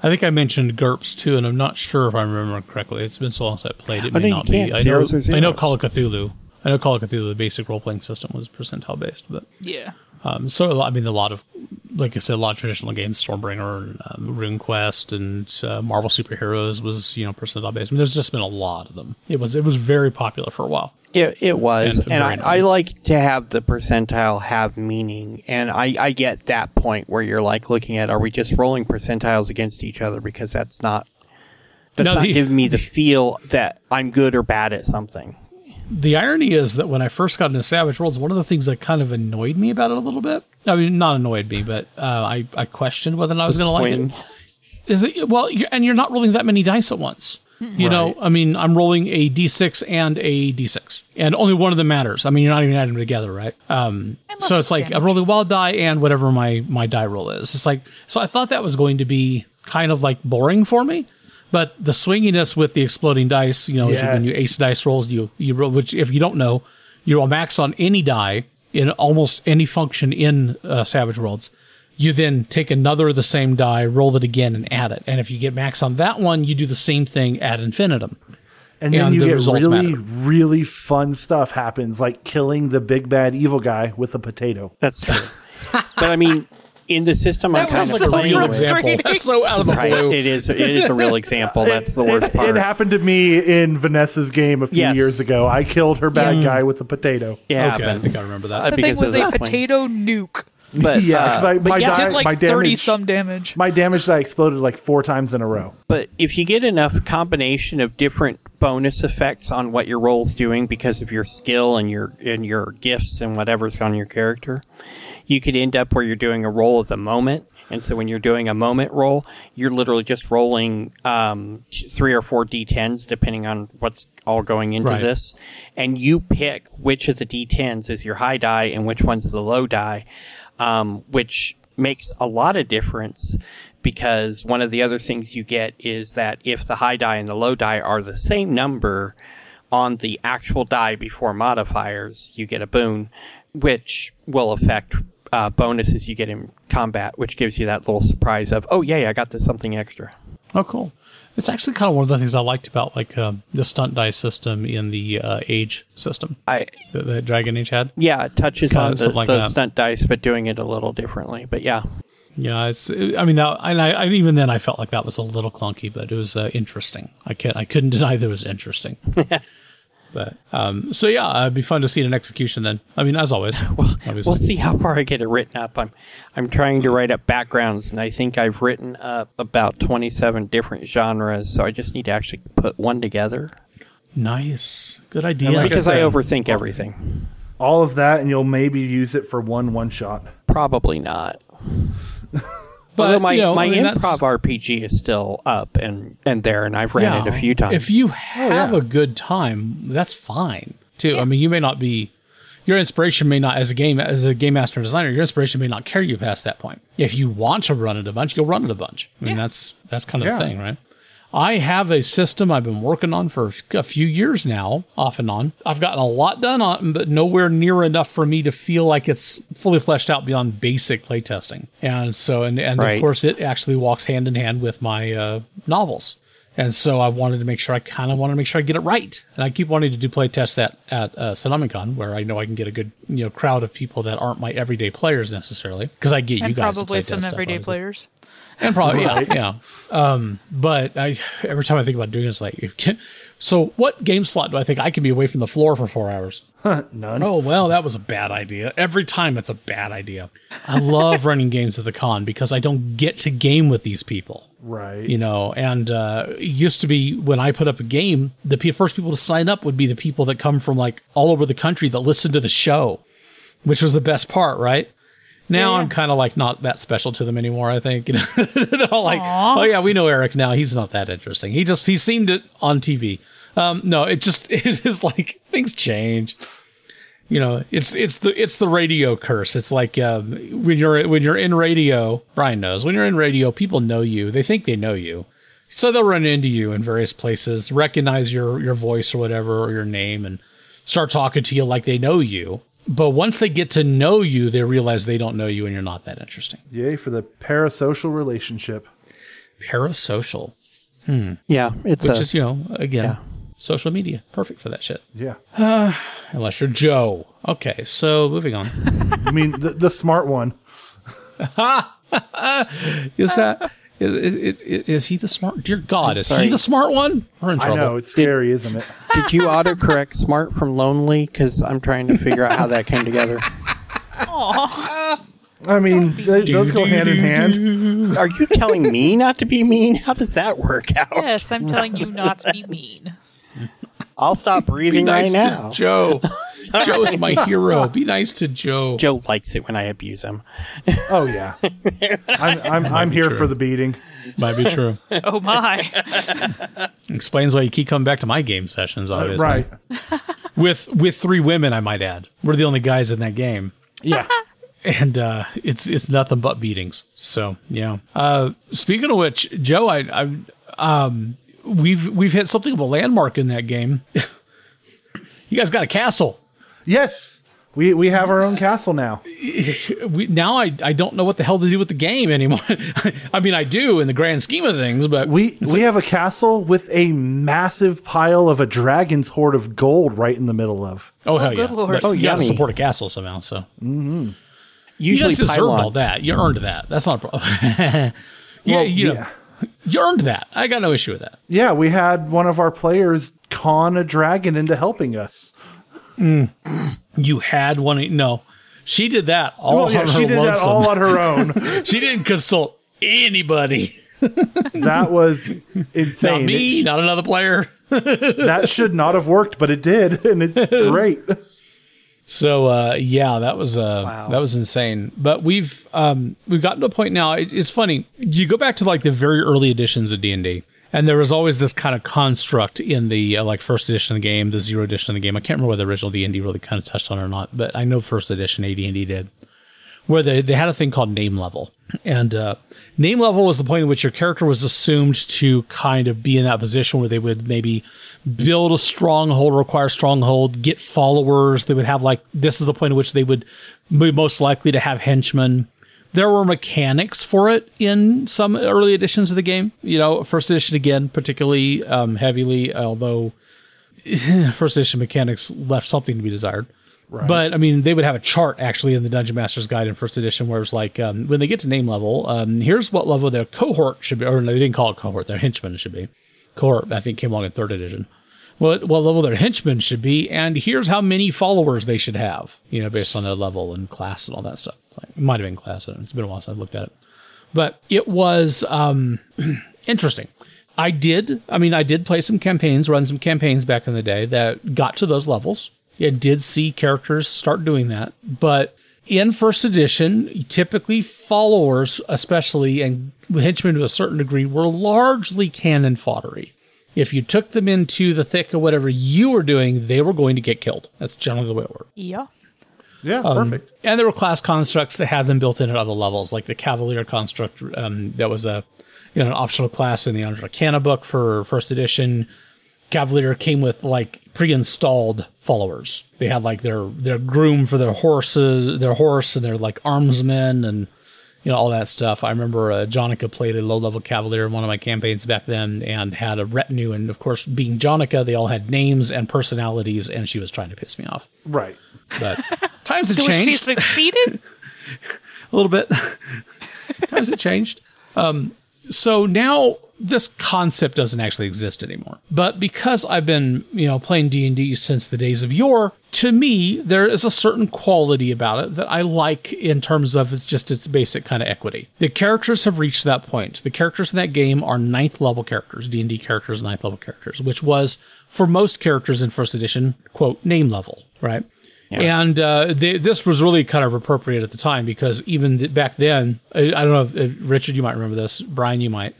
I think I mentioned GURPS too, and I'm not sure if I remember correctly. It's been so long since I played. It Oh, may no, you not be. I know, I know. Call of Cthulhu. I know Call of Cthulhu, the basic role playing system was percentile based, but Yeah. Um, so I mean, a lot of, like I said, a lot of traditional games, Stormbringer, and, um, RuneQuest, and uh, Marvel superheroes was you know percentile based. I mean, there's just been a lot of them. It was it was very popular for a while. It, it was, And and, I, I like to have the percentile have meaning, and I, I get that point where you're like looking at, are we just rolling percentiles against each other because that's not that's No, not the- giving me the feel that I'm good or bad at something. The irony is that when I first got into Savage Worlds, one of the things that kind of annoyed me about it a little bit. I mean, not annoyed me, but uh, I I questioned whether or not I was going to like it. Swing. is that well you're, and you're not rolling that many dice at once you know i mean i'm rolling a d6 and a d6 and only one of them matters i mean you're not even adding them together right um so it's it's like damage. i'm rolling wild die and whatever my my die roll is it's like so i thought that was going to be kind of like boring for me but the swinginess with the exploding dice you know as you- when you ace dice rolls you you roll which if you don't know you roll max on any die in almost any function in uh, savage worlds you then take another of the same die, roll it again, and add it. And if you get max on that one, you do the same thing ad infinitum. And then And you the get really, matter. really fun stuff happens, like killing the big bad evil guy with a potato. That's true. but I mean, in the system I'm That kind of so playing real with, frustrating. That's so out of the right? blue. It is. It is a real example. That's the worst it, part. It happened to me in Vanessa's game a few Yes. years ago. I killed her bad guy with a potato. Yeah, okay, I think I remember that. Uh, That thing was a the swing. potato nuke. But Yeah, uh, 'cause I- but my yeah, die- Did like my 30 some damage. My damage that I exploded like four times in a row. But if you get enough combination of different bonus effects on what your roll's doing because of your skill and your and your gifts and whatever's on your character, you could end up where you're doing a roll of the moment. And so when you're doing a moment roll, you're literally just rolling um, three or four d10s, depending on what's all going into Right. this. And you pick which of the d10s is your high die and which one's the low die, um, which makes a lot of difference because one of the other things you get is that if the high die and the low die are the same number on the actual die before modifiers, you get a boon, which will affect uh, bonuses you get in combat, which gives you that little surprise of, oh, yeah, I got this something extra. oh, cool. It's actually kind of one of the things I liked about like um, the stunt dice system in the uh, Age system I that, that Dragon Age had. yeah, it touches Kinda on the, like the stunt dice, but doing it a little differently. But yeah, Yeah, it's. I mean, that, and I, I even then I felt like that was a little clunky, but it was uh, interesting. I can't. I couldn't deny that it was interesting. But um, so yeah, it'd be fun to see it in execution. Then, I mean, as always, obviously. We'll see how far I get it written up. I'm I'm trying to write up backgrounds, and I think I've written up about 27 different genres. So I just need to actually put one together Nice, good idea. like because I said- overthink everything. All of that, and you'll maybe use it for one one shot. Probably not. but Although my, you know, my I mean, improv RPG is still up and, and there, and I've ran it a few times. If you oh, have yeah. a good time, that's fine too. I mean, you may not be your inspiration may not as a game as a game master designer, your inspiration may not carry you past that point. If you want to run it a bunch, you'll run it a bunch. I mean, that's that's kind of Yeah. the thing, right? I have a system I've been working on for a few years now, off and on. I've gotten a lot done on, but nowhere near enough for me to feel like it's fully fleshed out beyond basic playtesting. And so, and, and Right. of course, it actually walks hand in hand with my uh, novels. And so I wanted to make sure I kind of wanted to make sure I get it right. And I keep wanting to do play tests at at uh, TsunamiCon, where I know I can get a good you know crowd of people that aren't my everyday players necessarily, because I get you and guys to probably play some test stuff, everyday obviously. players. And probably, yeah, yeah. Um, but I, every time I think about doing this, like, if- so what game slot do I think I can be away from the floor for four hours? None. Oh, well, that was a bad idea. Every time it's a bad idea. I love running games at the con because I don't get to game with these people, Right. you know. And uh, it used to be when I put up a game, the pe- first people to sign up would be the people that come from like all over the country that listen to the show, which was the best part, right? Now Yeah. I'm kind of like not that special to them anymore. I think you know they're all like, oh yeah, we know Erik now. He's not that interesting. He just he seemed it on TV. Um, no, it just it is like things change. You know, it's it's the it's the radio curse. It's like um, when you're when you're in radio. Brian knows when you're in radio, people know you. They think they know you, so they'll run into you in various places, recognize your your voice or whatever or your name, and start talking to you like they know you. But once they get to know you, they realize they don't know you and you're not that interesting. Yay for the parasocial relationship. Parasocial, hmm. yeah, it's which a, is, you know, again, yeah. social media. Perfect for that shit. Yeah. Unless you're Joe. Okay, so moving on. I mean, the, the smart one. Is that. Is, is, is, is he the smart? Dear God, is he the smart one? We're in trouble. I trouble. know. It's scary, isn't it? Did you autocorrect smart from lonely? Because I'm trying to figure out how that came together. I mean, they, those go hand in hand. Are you telling me not to be mean? How does that work out? Yes, I'm telling you not to be mean. I'll stop Be breathing nice right now. to Joe. Joe's my hero. Be nice to Joe. Joe likes it when I abuse him. Oh yeah. I'm I'm, I'm here true. for the beating. Might be true. Oh my. Explains why you keep coming back to my game sessions. Obviously. Right. With with three women, I might add. We're the only guys in that game. Yeah. and uh, it's it's nothing but beatings. So yeah. Uh, speaking of which, Joe, I, I um, we've we've hit something of a landmark in that game. you guys got a castle. Yes. We we have our own castle now. We, now I I don't know what the hell to do with the game anymore. I mean, I do in the grand scheme of things, but We we have a castle with a massive pile of a dragon's hoard of gold right in the middle of. oh, oh hell good yeah! lord. Oh, you got to support a castle somehow. So mm-hmm. you Usually guys deserved all that. You earned that. That's not a problem. yeah, Well, you know, yeah. you earned that. I got no issue with that. Yeah, we had one of our players con a dragon into helping us. You had one. No, she did that all Well, on yeah, her she did that all on her own. she didn't consult anybody. that was insane. Not me, It- not another player. that should not have worked, but it did, and it's great. So uh, yeah, that was uh, that was insane. But we've um, we've gotten to a point now. It, it's funny. You go back to like the very early editions of D and D, and there was always this kind of construct in the uh, like first edition of the game, the zero edition of the game. I can't remember whether the original D and D really kind of touched on it or not, but I know first edition AD and D did. where they, they had a thing called name level. And uh, name level was the point at which your character was assumed to kind of be in that position where they would maybe build a stronghold, require stronghold, get followers. They would have like, this is the point at which they would be most likely to have henchmen. There were mechanics for it in some early editions of the game. You know, first edition again, particularly um, heavily, although first edition mechanics left something to be desired. But I mean, they would have a chart actually in the Dungeon Master's Guide in first edition, where it's like um, when they get to name level, um, here's what level their cohort should be, or no, they didn't call it cohort, their henchman should be. Cohort, I think, came along in third edition. What what level their henchmen should be, and here's how many followers they should have. You know, based on their level and class and all that stuff. Like, it might have been class. It's been a while since I've looked at it, but it was um, interesting. I did. I mean, I did play some campaigns, run some campaigns back in the day that got to those levels. It did see characters start doing that, but in first edition, typically followers, especially and henchmen to a certain degree, were largely cannon foddery. If you took them into the thick of whatever you were doing, they were going to get killed. That's generally the way it worked. Yeah. Yeah, Um, perfect. And there were class constructs that had them built in at other levels, like the Cavalier construct. Um, that was a you know an optional class in the Arcana book for first edition. Cavalier came with like pre-installed followers. They had like their their groom for their horses, their horse, and their like armsmen, and you know all that stuff. I remember uh, Jonica played a low-level Cavalier in one of my campaigns back then, and had a retinue. And of course, being Jonica, they all had names and personalities, and she was trying to piss me off. Right. But times have To which she succeeded. a little bit. Times have changed. Um, so now this concept doesn't actually exist anymore. But because I've been, you know, playing D and D since the days of yore, to me there is a certain quality about it that I like in terms of it's just its basic kind of equity. The characters have reached that point. The characters in that game are ninth level characters, D and D characters, ninth level characters, which was for most characters in first edition, quote, name level, right? And uh, they, this was really kind of appropriate at the time because even th- back then, I, I don't know if, if Richard, you might remember this, Brian, you might.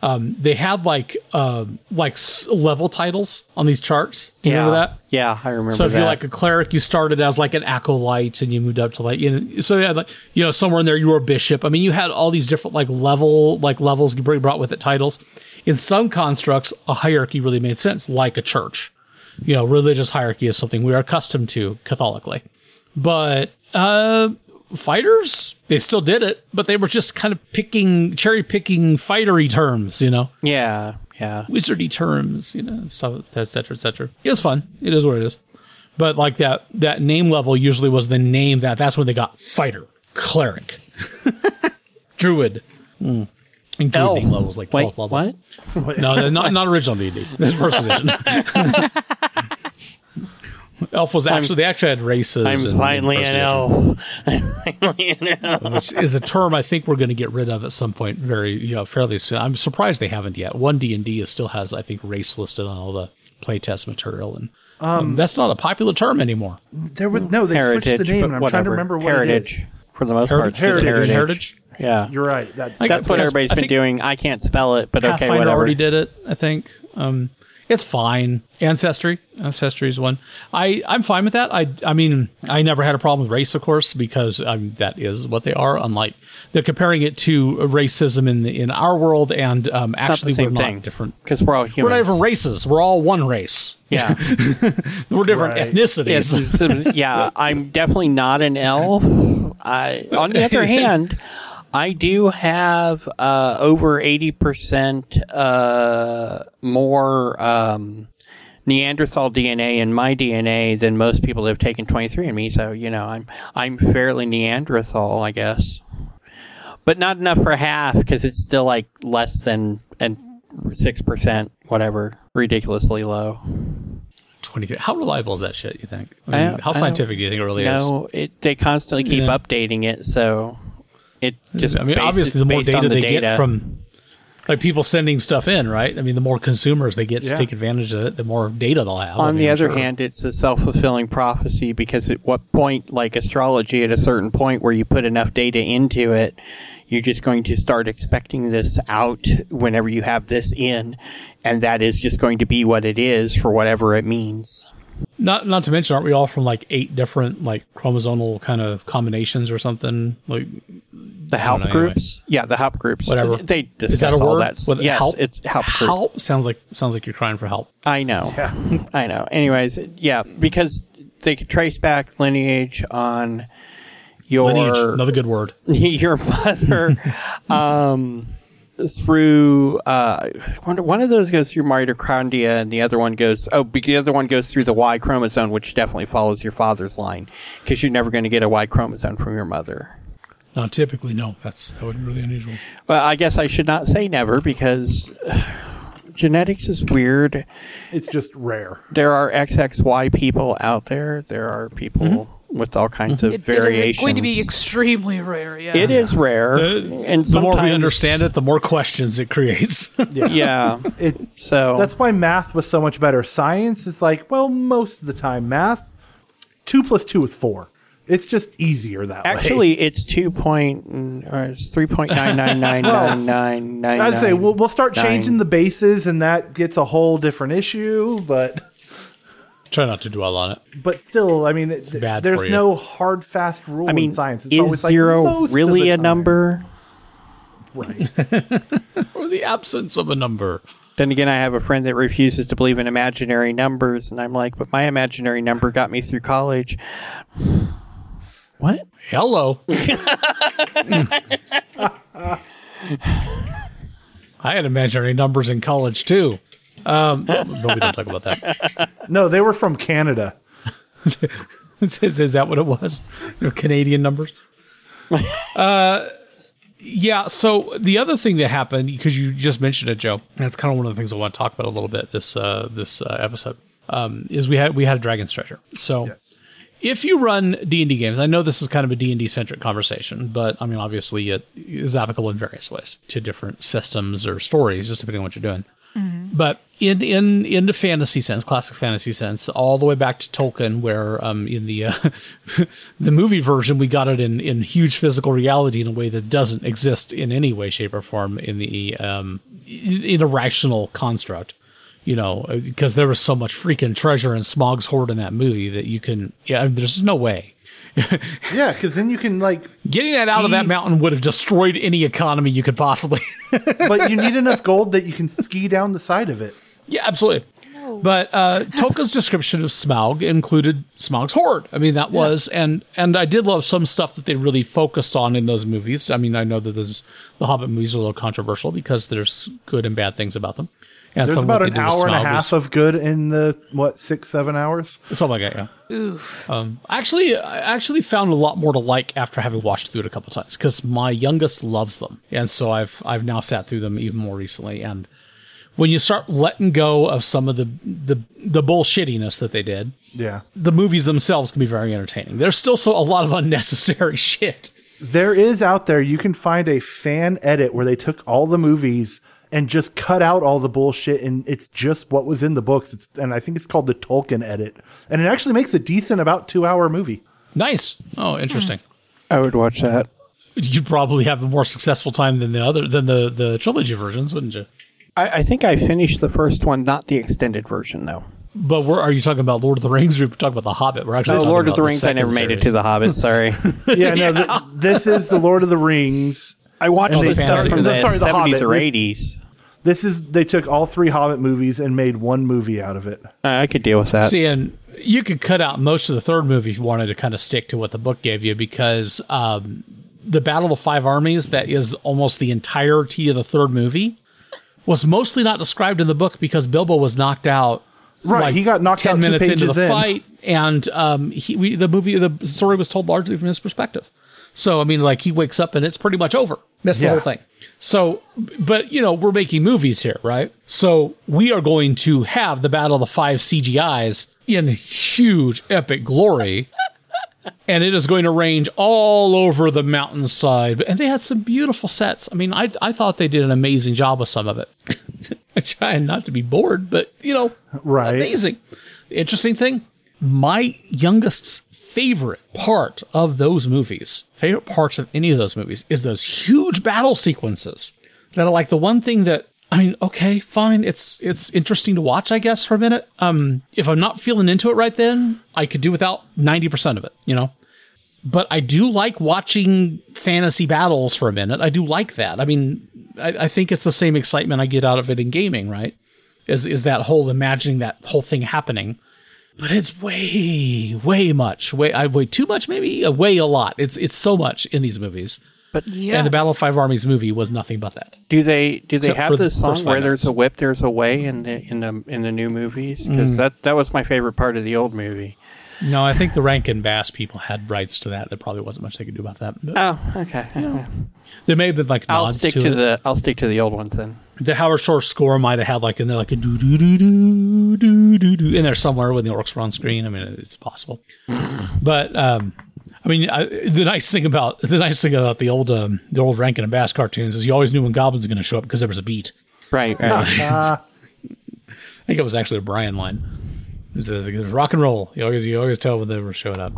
Um, they had like uh, like s- level titles on these charts. You yeah. remember that? Yeah, I remember So if that. you're like a cleric, you started as like an acolyte, and you moved up to like you know. So yeah, like you know, somewhere in there you were a bishop. I mean, you had all these different like level like levels you brought with it titles. In some constructs, a hierarchy really made sense, like a church. You know, religious hierarchy is something we are accustomed to Catholically, but uh, fighters they still did it, but they were just kind of picking cherry picking fightery terms. You know, yeah, yeah. wizardy terms, you know, stuff, et cetera, et cetera. It was fun. It is what it is. But like that, that name level usually was the name that that's when they got fighter, cleric, druid. Mm. And druid Elf. name level was like 12th Wait, level. what? No, not, not original D&D. That's first edition. elf was actually, they actually had races. I'm in- in finally first an elf. I'm finally an elf. Which is a term I think we're going to get rid of at some point very, you know, fairly soon. I'm surprised they haven't yet. One D&D still has, I think, race listed on all the playtest material. And um, that's not a popular term anymore. There was no, they Heritage, switched the name, and I'm whatever. trying to remember what heritage it is. for the most Heritage, part. heritage, heritage. heritage. Yeah, You're right. That that's what Because everybody's I been doing. I can't spell it, but okay, Pathfinder whatever. already did it, I think. Um, it's fine. Ancestry, ancestry is one. I I'm fine with that. I I mean I never had a problem with race, of course, because um, that is what they are. Unlike they're comparing it to racism in the, in our world, and um, It's not the actually same we're thing. not different. because we're all human. We're not different races. We're all one race. Yeah, We're different Right. ethnicities. Yes, yeah. I'm definitely not an elf. I, on the other hand, I do have uh, over eighty percent uh, more um, Neanderthal DNA in my DNA than most people that have taken 23andMe. So you know, I'm I'm fairly Neanderthal, I guess, but not enough for half because it's still like less than and six percent, whatever, ridiculously low. Twenty three. How reliable is that shit? You think? I mean, how I don't scientific do you think it really is? No, they constantly keep Yeah. updating it, so it just. I mean, base- obviously, the more data the they data. get from like people sending stuff in, right? I mean, the more consumers they get to take advantage of it, the more data they'll have. I On mean, the other sure. hand, it's a self fulfilling prophecy because at what point, like astrology, at a certain point where you put enough data into it, you're just going to start expecting this out whenever you have this in, and that is just going to be what it is for whatever it means. Not not to mention, aren't we all from like eight different like chromosomal kind of combinations or something? Like, The help know, anyway. groups, yeah, the help groups, whatever. They discuss is that a all word? that. What- yes, help? it's help group. Help sounds like sounds like you're crying for help. I know. Yeah. I know. Anyways, yeah, because they could trace back lineage on your Lineage, another good word. your mother um, through uh, one, one of those goes through mitochondria and the other one goes oh be- the other one goes through the Y chromosome which definitely follows your father's line because you're never going to get a Y chromosome from your mother. Not typically, no. That's that would be really unusual. Well, I guess I should not say never because genetics is weird. It's just rare. There are XXY people out there. There are people with all kinds of It, it variations. is going to be extremely rare. Yeah. It is rare, The, and the more we understand it, the more questions it creates. Yeah. It's So that's why math was so much better. Science is like, well, most of the time, math two plus two is four. It's just easier that way. actually it's two point or it's three point nine nine nine nine nine nine. I'd say we'll, we'll start nine. changing the bases, and that gets a whole different issue. But Try not to dwell on it. but still, I mean, it's bad there's for you. no hard fast rule I mean, in science. It's is always like zero most really a time. number? Right. Or the absence of a number. Then again, I have a friend that refuses to believe in imaginary numbers, and I'm like, but my imaginary number got me through college. What? Hello. I had imaginary numbers in college too. Um, but we don't talk about that. no, they were from Canada. is, is that what it was? Your Canadian numbers? uh, yeah. So the other thing that happened, because you just mentioned it, Joe, and that's kind of one of the things I want to talk about a little bit this uh, this uh, episode, um, is we had we had a Dragon's Treasure. So if you run D&D games, I know this is kind of a D&D centric conversation, but I mean, obviously it is applicable in various ways to different systems or stories, just depending on what you're doing. But in in in the fantasy sense, classic fantasy sense, all the way back to Tolkien, where um, in the uh, the movie version we got it in in huge physical reality in a way that doesn't exist in any way, shape, or form in the um, in, a rational construct you know, because there was so much freaking treasure in Smaug's Hoard in that movie that you can, yeah, there's no way. Yeah, because then you can like Getting that out of that mountain would have destroyed any economy you could possibly. but you need enough gold that you can ski down the side of it. yeah, absolutely. But uh, Tolkien's description of Smaug included Smaug's horde. I mean, that was and and I did love some stuff that they really focused on in those movies. I mean, I know that those the Hobbit movies are a little controversial because there's good and bad things about them. And There's some of what about an hour and a half was- of good in the what six seven hours. something like that. Yeah. Um, actually, I actually found a lot more to like after having watched through it a couple times because my youngest loves them, and so I've I've now sat through them even more recently. And when you start letting go of some of the the the bullshittiness that they did, Yeah, the movies themselves can be very entertaining. There's still so a lot of unnecessary shit. there is out there. You can find a fan edit where they took all the movies and just cut out all the bullshit, and it's just what was in the books. It's and I think it's called the Tolkien edit, and it actually makes a decent about two hour movie. Nice. Oh, interesting. I would watch that. You'd probably have a more successful time than the other than the the trilogy versions, wouldn't you? I, I think I finished the first one, not the extended version, though. But we're, are you talking about Lord of the Rings? Or are you talking about the Hobbit? We're actually No, talking Lord of the Rings. I second never made it to the Hobbit. Sorry, Yeah, no, th- this is the Lord of the Rings. I watched And the stuff from the sorry, the seventies Hobbit. or This- eighties. This is they took all three Hobbit movies and made one movie out of it. I could deal with that. See, and you could cut out most of the third movie if you wanted to kind of stick to what the book gave you, because um, the Battle of Five Armies, that is almost the entirety of the third movie, was mostly not described in the book because Bilbo was knocked out. Right, he got knocked ten out two minutes into pages the in. fight, and um, he, we, the movie, the story was told largely from his perspective. So I mean, like he wakes up and it's pretty much over. That's the Yeah. whole thing. So, but you know, we're making movies here, right? So we are going to have the Battle of the Five CGIs in huge epic glory. And it is going to range all over the mountainside. And they had some beautiful sets. I mean, I, I thought they did an amazing job with some of it. I try not to be bored, but you know, Right. amazing. Interesting thing, my youngest's favorite part of those movies, favorite parts of any of those movies, is those huge battle sequences that are like the one thing that I mean, okay, fine, it's it's interesting to watch, I guess, for a minute. Um, if I'm not feeling into it right then, I could do without ninety percent of it, you know. But I do like watching fantasy battles for a minute. I do like that. I mean, I, I think it's the same excitement I get out of it in gaming, right? Is is that whole imagining that whole thing happening? But it's way, way much. Way I way too much, maybe uh, way a lot. It's it's so much in these movies. But Yeah. And the Battle of Five Armies movie was nothing but that. Do they do they Except for have the this song where five there's a whip, there's a way in the in the in the new movies? Because that that was my favorite part of the old movie. No, I think the Rankin Bass people had rights to that. There probably wasn't much they could do about that. But Oh, okay. there may have been like I'll stick to, to, it. the I'll stick to the old ones then. the Howard Shore score might have had like in there like a do do do do do do do in there somewhere when the orcs were on screen. I mean, it's possible, but um, I mean, I, the nice thing about the nice thing about the old um, the old Rankin and Bass cartoons is you always knew when goblins were going to show up because there was a beat. Right, right. Ah, I think it was actually a Brian line. It was, it was rock and roll. You always you always tell when they were showing up.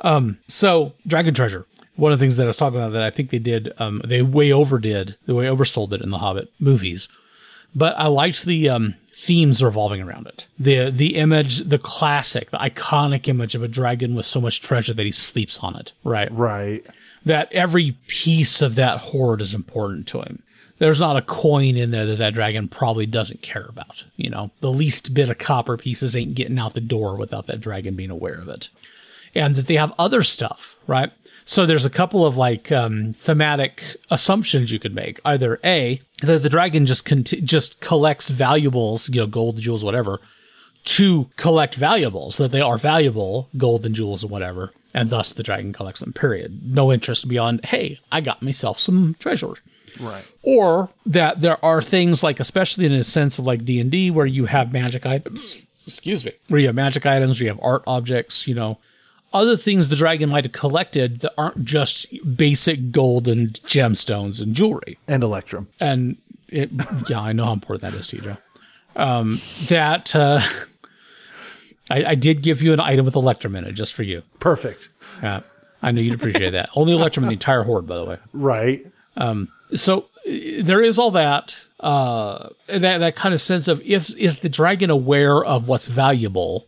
um, so Dragon Treasure. One of the things that I was talking about that I think they did, um, they way overdid, they way oversold it in the Hobbit movies. But I liked the um, themes revolving around it. The the image, the classic, the iconic image of a dragon with so much treasure that he sleeps on it. Right right. that every piece of that hoard is important to him. There's not a coin in there that that dragon probably doesn't care about. You know, the least bit of copper pieces ain't getting out the door without that dragon being aware of it. And that they have other stuff, right? So there's a couple of like um, thematic assumptions you could make. Either a that the dragon just conti- just collects valuables, you know, gold, jewels, whatever, to collect valuables, that they are valuable, gold and jewels and whatever, and thus the dragon collects them, period. No interest beyond, hey, I got myself some treasure. Right. Or that there are things like, especially in a sense of like D&D, where you have magic items, excuse me, where you have magic items, where you have art objects, you know, other things the dragon might have collected that aren't just basic gold and gemstones and jewelry And Electrum. and it, yeah, I know how important that is to you, Joe. Um, that uh, I, I did give you an item with Electrum in it just for you. Perfect. Uh, I know you'd appreciate that. Only Electrum in the entire horde, by the way. Right. So uh, there is all that. Uh, that that kind of sense of if is the dragon aware of what's valuable,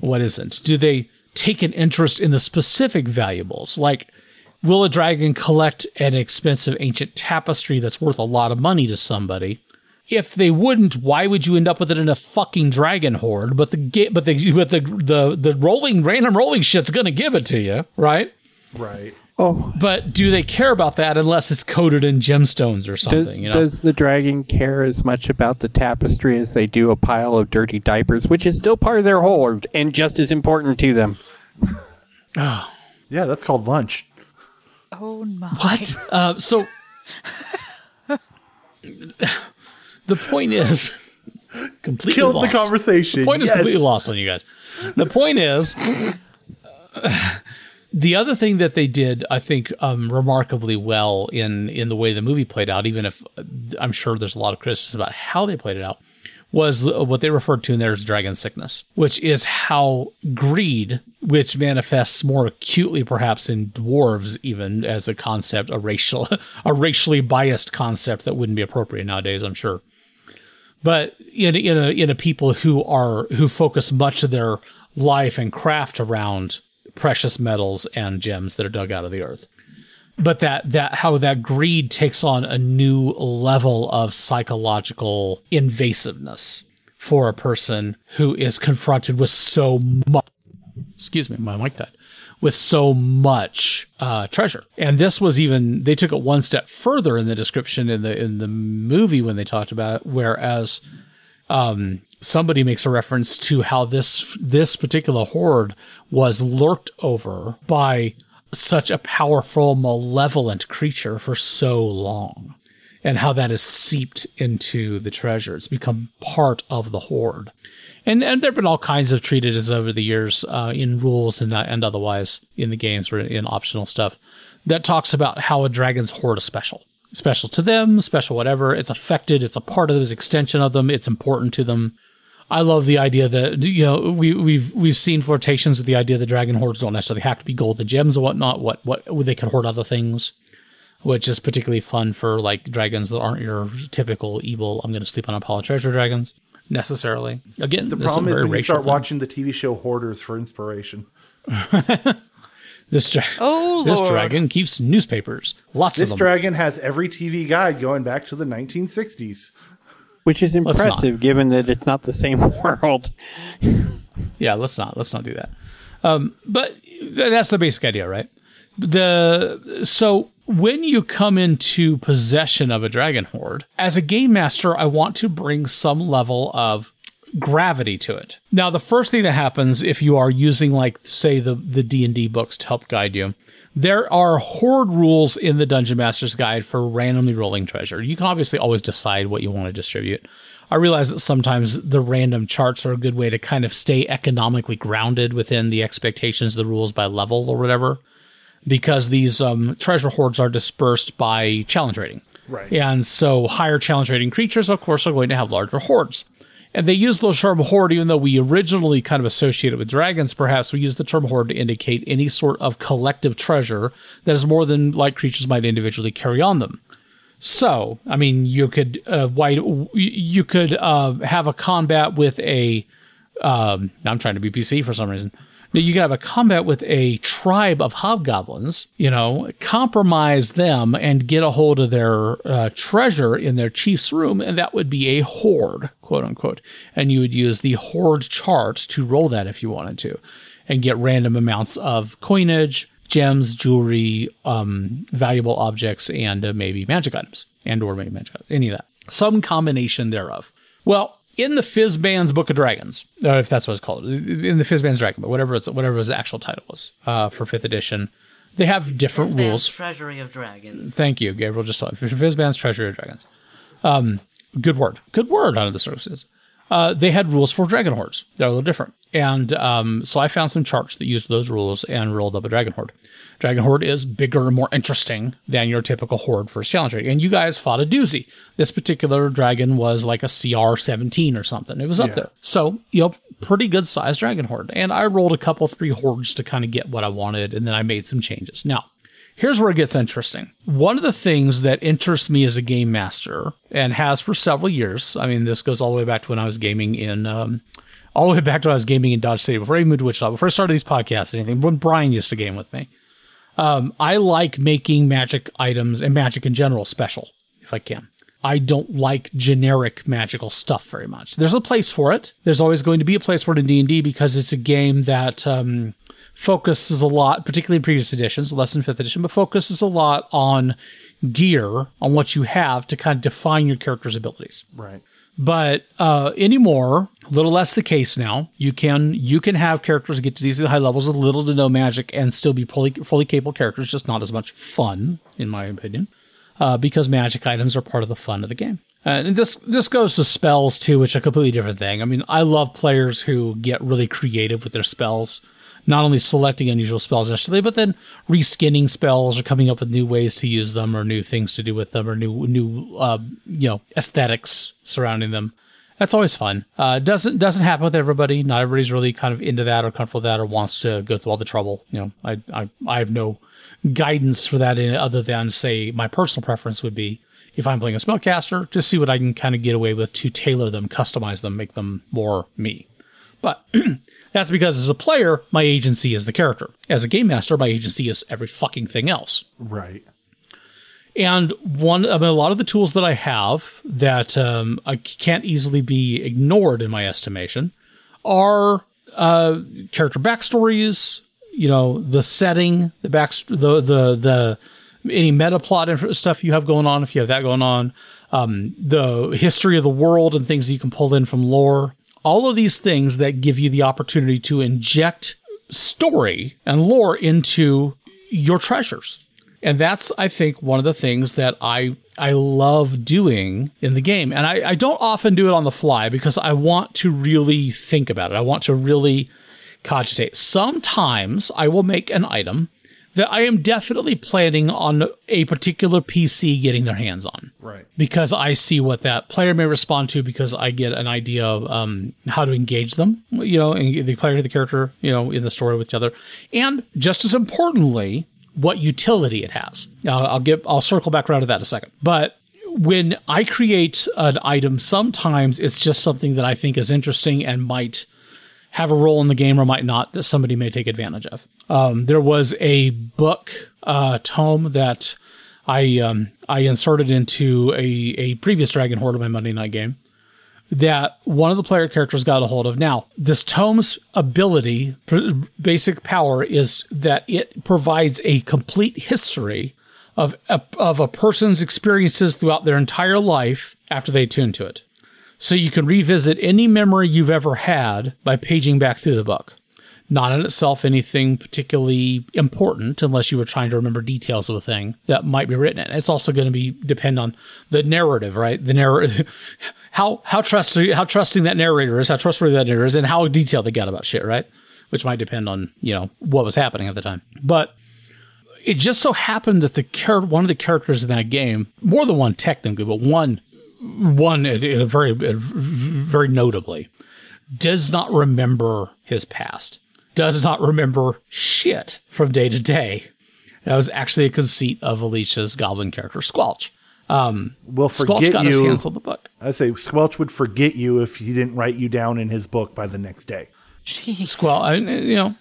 what isn't? Do they take an interest in the specific valuables? Like, will a dragon collect an expensive ancient tapestry that's worth a lot of money to somebody? If they wouldn't, why would you end up with it in a fucking dragon horde? But the but the but the the the rolling random rolling shit's gonna give it to you, right? Right. Oh, But do they care about that unless it's coated in gemstones or does, something? you know, does the dragon care as much about the tapestry as they do a pile of dirty diapers, which is still part of their hoard and just as important to them? Yeah, that's called lunch. Oh my. What? Uh, so the point is completely Killed lost. the conversation. The point is completely lost on you guys. The point is the other thing that they did, I think, um, remarkably well in in the way the movie played out, even if uh, I'm sure there's a lot of criticism about how they played it out, was what they referred to in there as dragon sickness, which is how greed, which manifests more acutely perhaps in dwarves, even as a concept, a racial, a racially biased concept that wouldn't be appropriate nowadays, I'm sure. But in in a in a people who are who focus much of their life and craft around precious metals and gems that are dug out of the earth. But that that how that greed takes on a new level of psychological invasiveness for a person who is confronted with so much excuse me my mic died with so much uh, treasure. And this was even they took it one step further in the description in the in the movie when they talked about it whereas um, somebody makes a reference to how this this particular horde was lurked over by such a powerful malevolent creature for so long and how that has seeped into the treasure. It's become part of the horde. And and there've been all kinds of treatises over the years uh, in rules and uh, and otherwise in the games or in optional stuff that talks about how a dragon's horde is special special to them special whatever it's affected it's a part of this extension of them it's important to them I love the idea that you know we we've we've seen flirtations with the idea that dragon hordes don't necessarily have to be gold and gems and whatnot. What what they could hoard other things, which is particularly fun for like dragons that aren't your typical evil. I'm going to sleep on a pile of treasure dragons necessarily. Again, The is problem is very when you start thing. watching the TV show Hoarders for inspiration. this. Dra- Oh this dragon keeps newspapers, lots This of them. This dragon has every TV guide going back to the 1960s. Which is impressive given that it's not the same world. yeah, let's not let's not do that. Um, but th- that's the basic idea, right? The so when you come into possession of a dragon horde, as a game master, I want to bring some level of gravity to it. Now, the first thing that happens if you are using, like, say, the the D and D books to help guide you, there are horde rules in the Dungeon Master's Guide for randomly rolling treasure. You can obviously always decide what you want to distribute. I realize that sometimes the random charts are a good way to kind of stay economically grounded within the expectations of the rules by level or whatever, because these um, treasure hoards are dispersed by challenge rating. Right. And so higher challenge rating creatures, of course, are going to have larger hordes. And they use the term horde, even though we originally kind of associated with dragons, perhaps we use the term horde to indicate any sort of collective treasure that is more than like creatures might individually carry on them. So, I mean, you could uh, white, you could uh, have a combat with a. Um, I'm trying to be PC for some reason. Now you could have a combat with a tribe of hobgoblins, you know, compromise them and get a hold of their uh, treasure in their chief's room, and that would be a horde, quote unquote. And you would use the horde chart to roll that if you wanted to, and get random amounts of coinage, gems, jewelry, um, valuable objects, and uh, maybe magic items, and or maybe magic items, any of that, some combination thereof. Well, in the Fizban's Book of Dragons, uh, if that's what it's called, in the Fizban's Dragon, but whatever it's whatever his actual title was uh, for fifth edition, they have different Fizban's rules. Treasury of Dragons. Thank you, Gabriel. Just saw it. Fizban's Treasury of Dragons. Um, good word. Good word under the circumstances. Uh, they had rules for dragon hordes. They're a little different. And um, so I found some charts that used those rules and rolled up a dragon horde. Dragon horde is bigger and more interesting than your typical horde first challenge. And you guys fought a doozy. This particular dragon was like a CR 17 or something. It was up there. So, you know, pretty good sized dragon horde. And I rolled a couple, three hordes to kind of get what I wanted. And then I made some changes. Now, Here's where it gets interesting. One of the things that interests me as a game master and has for several years, I mean, this goes all the way back to when I was gaming in, um, all the way back to when I was gaming in Dodge City before I moved to Wichita, before I started these podcasts and anything, when Brian used to game with me. Um, I like making magic items and magic in general special, if I can. I don't like generic magical stuff very much. There's a place for it. There's always going to be a place for it in D&D because it's a game that, um, focuses a lot, particularly in previous editions, less than fifth edition, but focuses a lot on gear, on what you have to kind of define your character's abilities. Right. But uh, anymore, a little less the case now. You can you can have characters get to these high levels with little to no magic and still be fully fully capable characters, just not as much fun, in my opinion, uh, because magic items are part of the fun of the game. Uh, and this this goes to spells too, which is a completely different thing. I mean, I love players who get really creative with their spells not only selecting unusual spells initially, but then reskinning spells or coming up with new ways to use them or new things to do with them or new new uh, you know aesthetics surrounding them. That's always fun. Uh, doesn't doesn't happen with everybody. Not everybody's really kind of into that or comfortable with that or wants to go through all the trouble. You know, I I, I have no guidance for that in, other than say my personal preference would be if I'm playing a spellcaster, just see what I can kind of get away with to tailor them, customize them, make them more me. But That's because as a player, my agency is the character. As a game master, my agency is every fucking thing else. Right. And one, I mean, a lot of the tools that I have that um, I can't easily be ignored in my estimation are uh, character backstories. You know, the setting, the back, the the the any meta plot stuff you have going on, if you have that going on, um, the history of the world and things that you can pull in from lore all of these things that give you the opportunity to inject story and lore into your treasures. And that's, I think, one of the things that I I love doing in the game. And I, I don't often do it on the fly because I want to really think about it. I want to really cogitate. Sometimes I will make an item that I am definitely planning on a particular PC getting their hands on. Right. Because I see what that player may respond to because I get an idea of um, how to engage them, you know, and the player, the character, you know, in the story with each other. And just as importantly, what utility it has. Now, I'll get, I'll circle back around to that in a second. But when I create an item, sometimes it's just something that I think is interesting and might have a role in the game or might not that somebody may take advantage of. Um, there was a book uh, tome that I um, I inserted into a, a previous Dragon Horde of my Monday night game that one of the player characters got a hold of. Now, this tome's ability, basic power, is that it provides a complete history of a, of a person's experiences throughout their entire life after they tune to it. So you can revisit any memory you've ever had by paging back through the book. Not in itself anything particularly important unless you were trying to remember details of a thing that might be written. It's also going to be depend on the narrative, right? The narrative, how how trusting how trusting that narrator is, how trustworthy that narrator is, and how detailed they got about shit, right? Which might depend on you know what was happening at the time. But it just so happened that the char- one of the characters in that game, more than one technically, but one one in a very very notably, does not remember his past does not remember shit from day to day. That was actually a conceit of Alicia's goblin character, Squelch. Um, Will Squelch forget got his you. hands on the book. I say Squelch would forget you if he didn't write you down in his book by the next day. Jeez. Squelch, I, you know,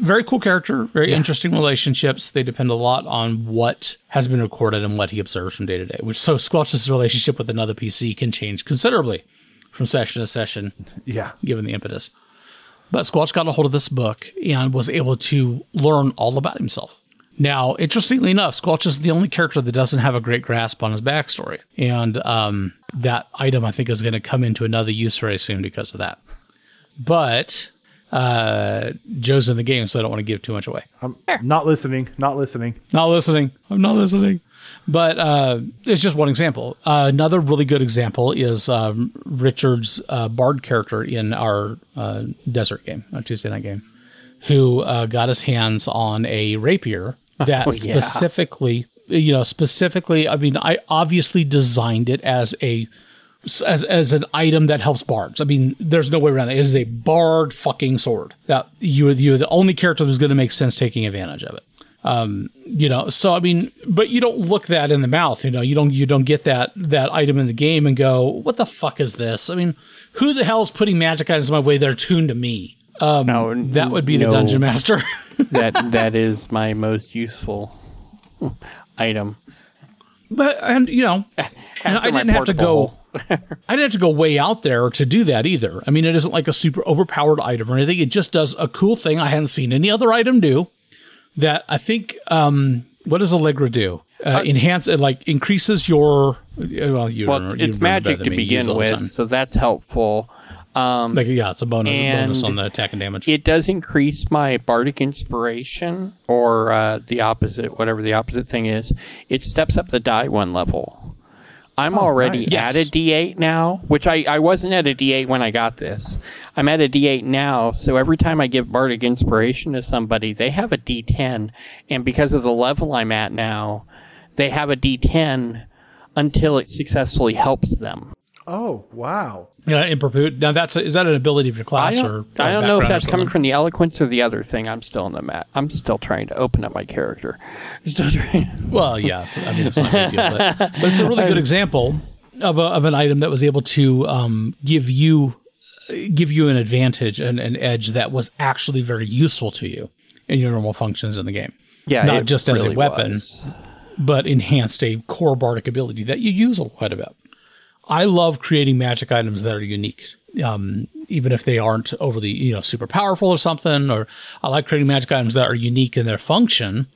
very cool character, very interesting relationships. They depend a lot on what has been recorded and what he observes from day to day. Which so Squelch's relationship with another PC can change considerably from session to session. Yeah. given the impetus. But Squelch got a hold of this book and was able to learn all about himself. Now, interestingly enough, Squelch is the only character that doesn't have a great grasp on his backstory. And um, that item, I think, is going to come into another use very soon because of that. But uh, Joe's in the game, so I don't want to give too much away. I'm not listening. Not listening. Not listening. I'm not listening. But uh, it's just one example. Uh, another really good example is um, Richard's uh, Bard character in our uh, desert game, our Tuesday night game, who uh, got his hands on a rapier that Oh, yeah. specifically, you know, specifically, I mean, I obviously designed it as a as as an item that helps bards. I mean, there's no way around it. It is a bard fucking sword that you you're the only character who's going to make sense taking advantage of it. Um, you know, so I mean, but you don't look that in the mouth. You know, you don't you don't get that that item in the game and go, what the fuck is this? I mean, who the hell is putting magic items in my way that are tuned to me? Um, No, that would be the no. dungeon master. that that is my most useful item. but and you know, and I didn't have to go. I didn't have to go way out there to do that either. I mean, it isn't like a super overpowered item or anything. It just does a cool thing I hadn't seen any other item do. That I think. Um, what does Allegra do? Uh, enhance it, like increases your. Well, you Well, it's, it's magic to me. You use it begin with, so that's helpful. Um, Like yeah, it's a bonus, bonus on the attack and damage. it does increase my bardic inspiration, or uh, the opposite, whatever the opposite thing is. It steps up the die one level. I'm oh, already nice. Yes. at a D8 now, which I, I wasn't at a D8 when I got this. I'm at a D8 now, so every time I give bardic inspiration to somebody, they have a D10, and because of the level I'm at now, they have a D10 until it successfully helps them. Oh, wow. yeah, in perpetuity. Now that's a, is that an ability of your class don't, or? I don't know if that's coming from the eloquence or the other thing. I'm still in the mat. I'm still trying to open up my character. Still trying. Well, yes. I mean, it's not a big deal, but, but it's a really good example of, a, of an item that was able to um, give you give you an advantage and an edge that was actually very useful to you in your normal functions in the game. Yeah, not it just as a weapon, was. but enhanced a core bardic ability that you use quite a bit. I love creating magic items that are unique, um, even if they aren't overly, you know, super powerful or something. Or I like creating magic items that are unique in their function.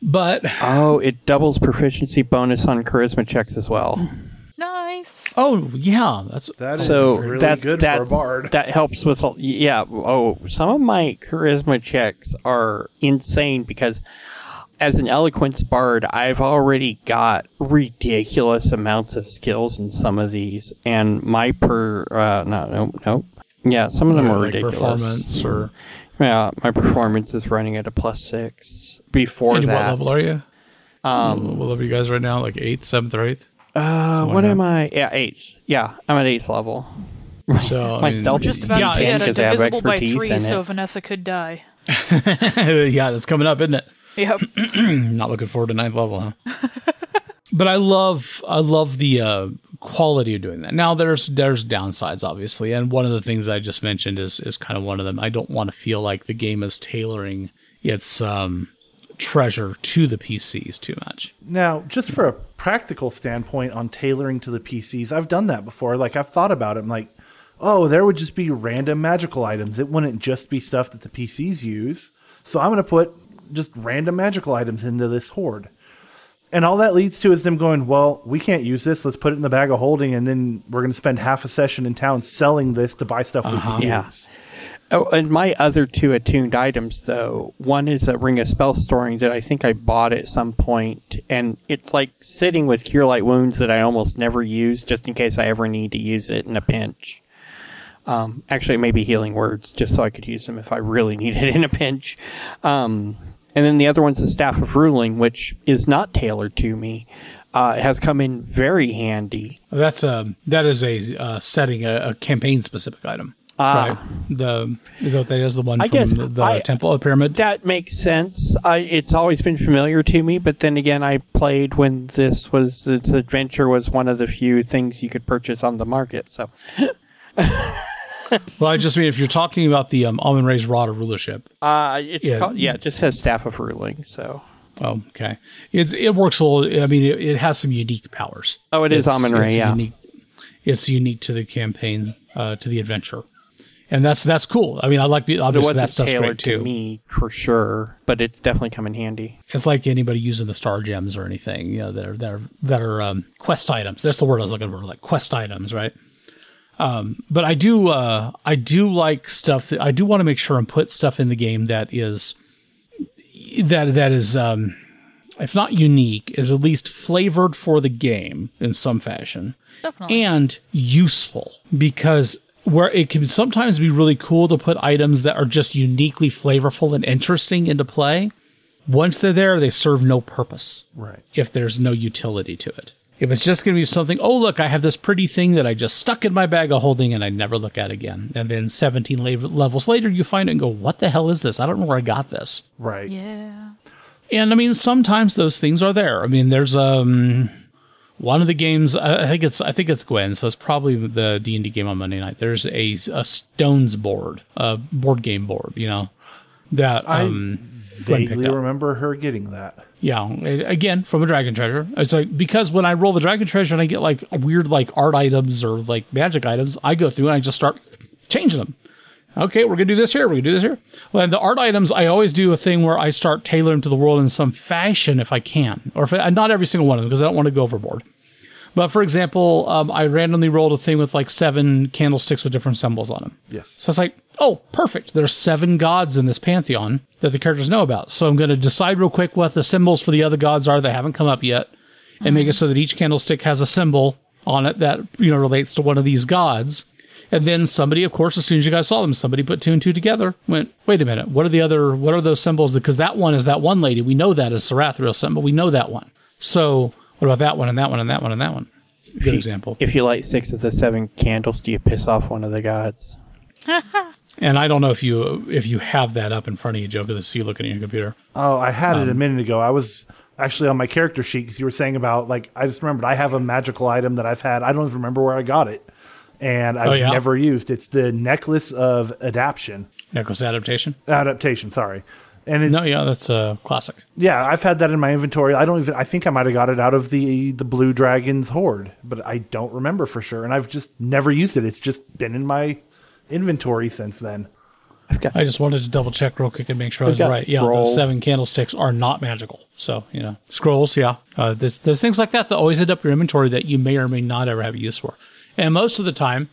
But Oh, it doubles proficiency bonus on charisma checks as well. Nice. oh yeah, that's That is So really that good that for a bard. that helps with yeah. Oh, some of my charisma checks are insane because as an eloquence bard, I've already got ridiculous amounts of skills in some of these, and my per uh, no no no yeah, some of them are like ridiculous. performance or Yeah, my performance is running at a plus six. Before and what level are you? Um, what level are you guys right now? Like eighth, seventh, or eighth? uh, what am I? Yeah, eighth. Yeah, I'm at eighth level. So My I mean, stealth Just about yeah, to be it's- a because I have divisible by three, so it. Vanessa could die. yeah, that's coming up, isn't it? Yep. Not looking forward to ninth level, huh? but I love I love the uh, quality of doing that. Now there's there's downsides obviously, and one of the things I just mentioned is is kind of one of them. I don't want to feel like the game is tailoring its um, treasure to the PCs too much. Now, just for a practical standpoint on tailoring to the PCs, I've done that before. Like I've thought about it. I'm like, oh, there would just be random magical items. It wouldn't just be stuff that the PCs use. So I'm going to put just random magical items into this hoard. And all that leads to is them going, well, we can't use this. Let's put it in the bag of holding, and then we're going to spend half a session in town selling this to buy stuff we can Yeah. use. Oh, and my other two attuned items, though, one is a ring of spell storing that I think I bought at some point, and it's like sitting with cure light wounds that I almost never use, just in case I ever need to use it in a pinch. Um, actually, maybe healing words, just so I could use them if I really need it in a pinch. Um, and then the other one's the staff of ruling, which is not tailored to me. Uh, it has come in very handy. That's a that is a uh, setting a, a campaign specific item. Ah. right. The is that what that is the one I from the I- temple uh, pyramid. That makes sense. I, it's always been familiar to me, but then again, I played when this was its adventure was one of the few things you could purchase on the market. So well, I just mean if you're talking about the um, Almond Ray's Rod of Rulership. uh, it's Yeah. called, yeah, it just says staff of ruling. So Oh, okay. It's it works a little. I mean, it, it has some unique powers. Oh, it is It's- Almond Ray, yeah. Unique, it's unique to the campaign, uh, to the adventure, and that's that's cool. I mean, I like obviously that stuff's great too. to me for sure, but it's definitely come in handy. It's like anybody using the star gems or anything, you know, that are that are that are um, quest items. That's the word I was looking for, like quest items, right? Um, but I do uh, I do like stuff that I do want to make sure and put stuff in the game that is that that is um, if not unique, is at least flavored for the game in some fashion Definitely. and useful because where it can sometimes be really cool to put items that are just uniquely flavorful and interesting into play. Once they're there, they serve no purpose Right. if there's no utility to it. If was just going to be something, oh, look, I have this pretty thing that I just stuck in my bag of holding and I never look at again. And then 17 la- levels later, you find it and go, what the hell is this? I don't know where I got this. Right. yeah. And I mean, sometimes those things are there. I mean, there's um one of the games. I I think it's I think it's Gwen, so it's probably the D and D game on Monday night. There's a a Stones board, a board game board. You know that I um Gwen picked vaguely remember her getting that. Yeah, again from a dragon treasure. It's like because when I roll the dragon treasure and I get like weird like art items or like magic items, I go through and I just start changing them. Okay, we're gonna do this here. We're gonna do this here. Well, and the art items, I always do a thing where I start tailoring to the world in some fashion if I can, or if I, not every single one of them because I don't want to go overboard. But for example, um, I randomly rolled a thing with like seven candlesticks with different symbols on them. Yes. So it's like, oh, perfect. There's seven gods in this pantheon that the characters know about. So I'm going to decide real quick what the symbols for the other gods are that haven't come up yet, and make it so that each candlestick has a symbol on it that you know relates to one of these gods. And then somebody, of course, as soon as you guys saw them, somebody put two and two together. Went, wait a minute, what are the other? What are those symbols? Because that one is that one lady. We know that is Sarathriel symbol. We know that one. So what about that one and that one and that one and that one? Good example. If you light six of the seven candles, do you piss off one of the gods? And I don't know if you if you have that up in front of you, Joe, because I see you looking at your computer. Oh, I had Um, it a minute ago. I was actually on my character sheet because you were saying about like I just remembered I have a magical item that I've had. I don't even remember where I got it, and I've Oh, yeah? never used. It's the necklace of adaptation Necklace adaptation. adaptation. Sorry, and it's No, yeah, that's a classic. yeah. I've had that in my inventory. I don't even. I think I might have got it out of the the Blue Dragons hoard, but I don't remember for sure. And I've just never used it. It's just been in my inventory since then. I've got I just wanted to double check real quick and make sure I We've was got right. Yeah, the seven candlesticks are not magical. So, you know, scrolls, yeah. Uh, there's, there's things like that that always end up in your inventory that you may or may not ever have use for. And most of the time,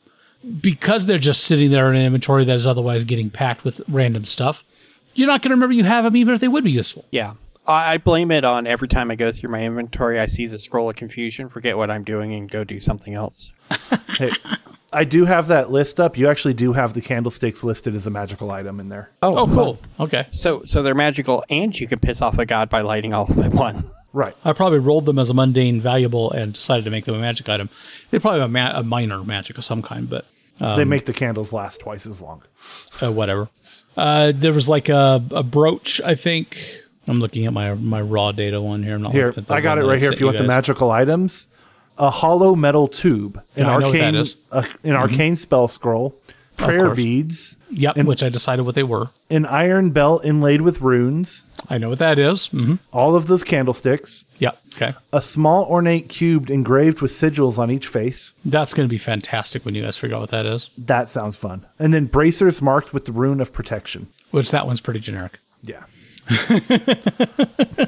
because they're just sitting there in an inventory that is otherwise getting packed with random stuff, you're not going to remember you have them even if they would be useful. Yeah. I I blame it on every time I go through my inventory, I see the scroll of confusion, forget what I'm doing, and go do something else. Hey, I do have that list up. You actually do have the candlesticks listed as a magical item in there. Oh, cool. Okay. So, so they're magical, and you can piss off a god by lighting all of them one. Right. I probably rolled them as a mundane valuable and decided to make them a magic item. They're probably have a, ma- a minor magic of some kind, but they make the candles last twice as long. uh, whatever. Uh, there was like a, a brooch, I think. I'm looking at my my raw data one here. I'm not Here, looking at the I got it right here. If you want the magical items, a hollow metal tube, an Yeah, I know what that arcane. Mm-hmm. an arcane spell scroll, prayer beads, Yep, which I decided what they were. an iron belt inlaid with runes, I know what that is. Mm-hmm. all of those candlesticks, Yep. Okay. a small ornate cube engraved with sigils on each face. That's going to be fantastic when you guys figure out what that is. That sounds fun. And then bracers marked with the rune of protection. Which that one's pretty generic. Yeah.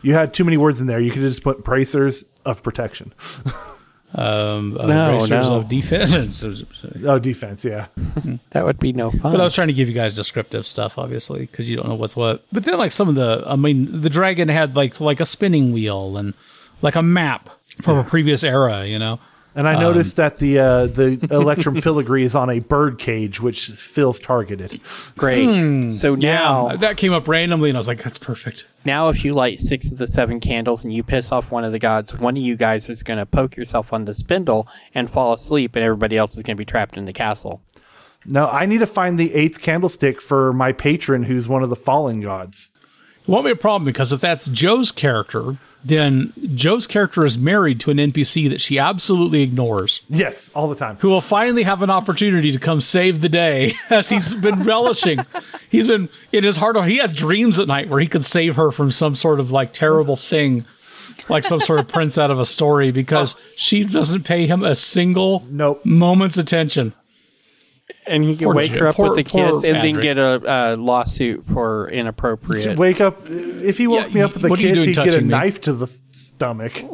You had too many words in there. You could just put bracers of protection. Um, uh, No, bracers no. of defense. Oh, defense. Yeah. That would be no fun. But I was trying to give you guys descriptive stuff, obviously, because you don't know what's what. But then, like some of the, I mean, the dragon had like like a spinning wheel and like a map from a previous era. You know, And I noticed that the uh, the Electrum filigree is on a bird cage, which feels targeted. Great. So now, that came up randomly, and I was like, that's perfect. now if you light six of the seven candles and you piss off one of the gods, one of you guys is going to poke yourself on the spindle and fall asleep, and everybody else is going to be trapped in the castle. No, I need to find the eighth candlestick for my patron, who's one of the fallen gods. Won't be a problem because if that's Joe's character, then Joe's character is married to an NPC that she absolutely ignores, Yes, all the time. who will finally have an opportunity to come save the day as he's been relishing. He's been in his heart. He has dreams at night where he could save her from some sort of like terrible thing, like some sort of prince out of a story, because she doesn't pay him a single Nope. moment's attention. And he can Poor wake Jim- her up poor- with a poor kiss and then Adric. get a, a lawsuit for inappropriate. Wake up. If he woke Yeah, me up with a what are you kiss, doing he'd get a touching me? knife to the stomach.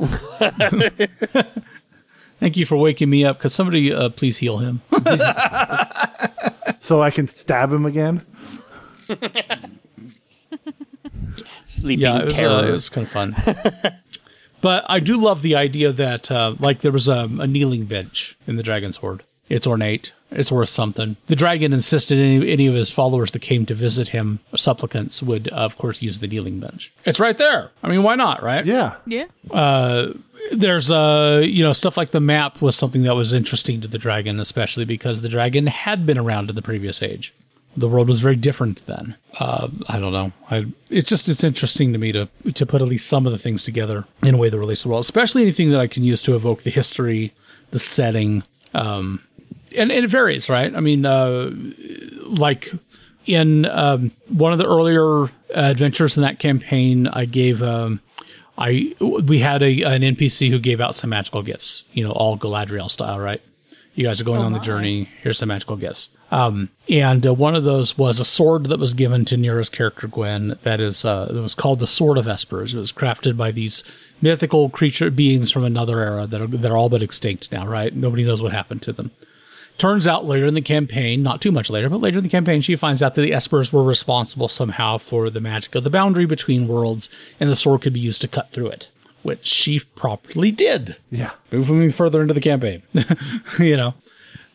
Thank you for waking me up. Could somebody uh, please heal him? so I can stab him again. Sleeping yeah, it was, uh, terror. it was kind of fun. but I do love the idea that, uh, like, there was a, a kneeling bench in the Dragon's Hoard. It's ornate. It's worth something. The dragon insisted any, any of his followers that came to visit him, supplicants, would, uh, of course, use the kneeling bench. It's right there. I mean, why not, right? Yeah. Yeah. there's uh you know stuff like the map was something that was interesting to the dragon especially because the dragon had been around in the previous age the world was very different then uh, i don't know I, it's just it's interesting to me to to put at least some of the things together in a way that relates to the world especially anything that i can use to evoke the history the setting um and, and it varies right i mean uh like in um, one of the earlier adventures in that campaign i gave um I we had a an NPC who gave out some magical gifts, you know, all Galadriel style, right? You guys are going on the journey. Here's some magical gifts. Um, and uh, one of those was a sword that was given to Nero's character Gwen. That is, uh, that was called the Sword of Espers. It was crafted by these mythical creature beings from another era that are that are all but extinct now, right? Nobody knows what happened to them. Turns out later in the campaign, not too much later, but later in the campaign, she finds out that the Espers were responsible somehow for the magic of the boundary between worlds, and the sword could be used to cut through it, which she properly did. Yeah. Moving me further into the campaign, you know,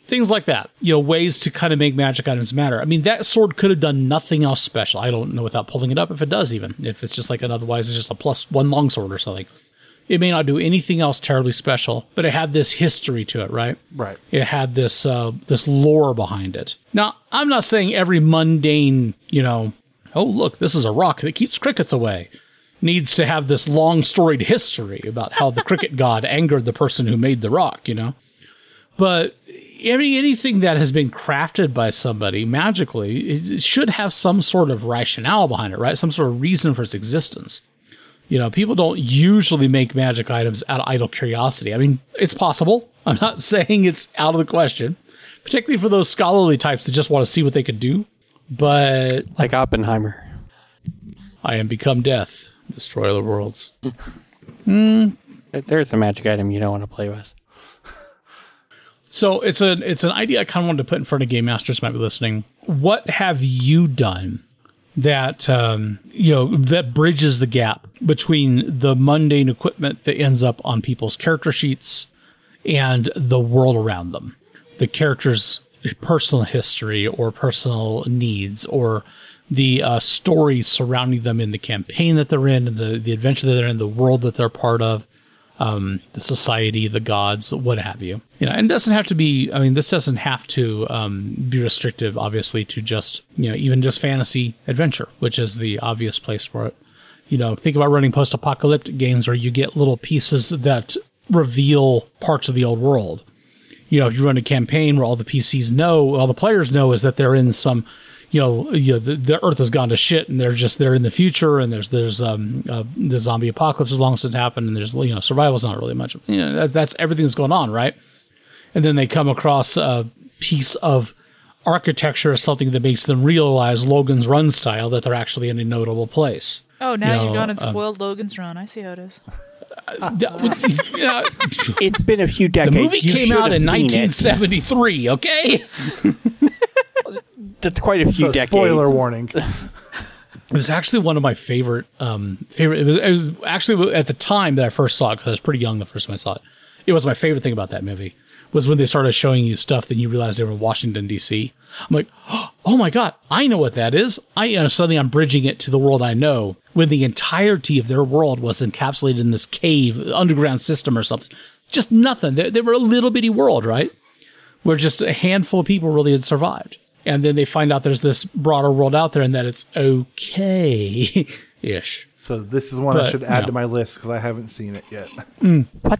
things like that. You know, ways to kind of make magic items matter. I mean, that sword could have done nothing else special. I don't know without pulling it up if it does, even if it's just like an otherwise it's just a plus one longsword or something. It may not do anything else terribly special, but it had this history to it, right? Right. It had this uh, this lore behind it. Now, I'm not saying every mundane, you know, oh look, this is a rock that keeps crickets away, needs to have this long storied history about how the cricket god angered the person who made the rock, you know. But any anything that has been crafted by somebody magically, it should have some sort of rationale behind it, right? Some sort of reason for its existence. You know, people don't usually make magic items out of idle curiosity. I mean, it's possible. I'm not saying it's out of the question, particularly for those scholarly types that just want to see what they could do. But like Oppenheimer. I am become death, destroyer of the worlds. There's a magic item you don't want to play with. So it's an it's an idea I kind of wanted to put in front of game masters might be listening. What have you done that um, you know that bridges the gap between the mundane equipment that ends up on people's character sheets and the world around them, the characters' personal history or personal needs or the uh, story surrounding them in the campaign that they're in, and the the adventure that they're in, the world that they're part of um, the society, the gods, what have you. You know, and doesn't have to be. I mean, this doesn't have to um, be restrictive, obviously, to just you know even just fantasy adventure, which is the obvious place for it. You know, think about running post-apocalyptic games where you get little pieces that reveal parts of the old world. You know, if you run a campaign where all the PCs know, all the players know, is that they're in some you know, you know the, the Earth has gone to shit, and they're just they're in the future, and there's there's um uh, the zombie apocalypse as long as it happened, and there's you know survival's not really much. You know, that, that's everything that's going on, right? And then they come across a piece of architecture or something that makes them realize Logan's Run style that they're actually in a notable place. Oh, now You you've know, gone and um, spoiled Logan's Run. I see how it is. Yeah, It's been a few decades. the movie You came out in seen it. 1973. Okay, That's quite a few So decades. spoiler warning. it was actually one of my favorite um favorite. It was, it was actually at the time that I first saw it because I was pretty young the first time I saw it. It was my favorite thing about that movie was when they started showing you stuff. Then you realized they were in Washington D.C. I'm like, oh my god, I know what that is. I you know, suddenly I'm bridging it to the world I know when the entirety of their world was encapsulated in this cave underground system or something. Just nothing. They, they were a little bitty world, right? Where just a handful of people really had survived. And then they find out there's this broader world out there and that it's okay ish. So this is one I should add no. to my list because I haven't seen it yet. Mm. What?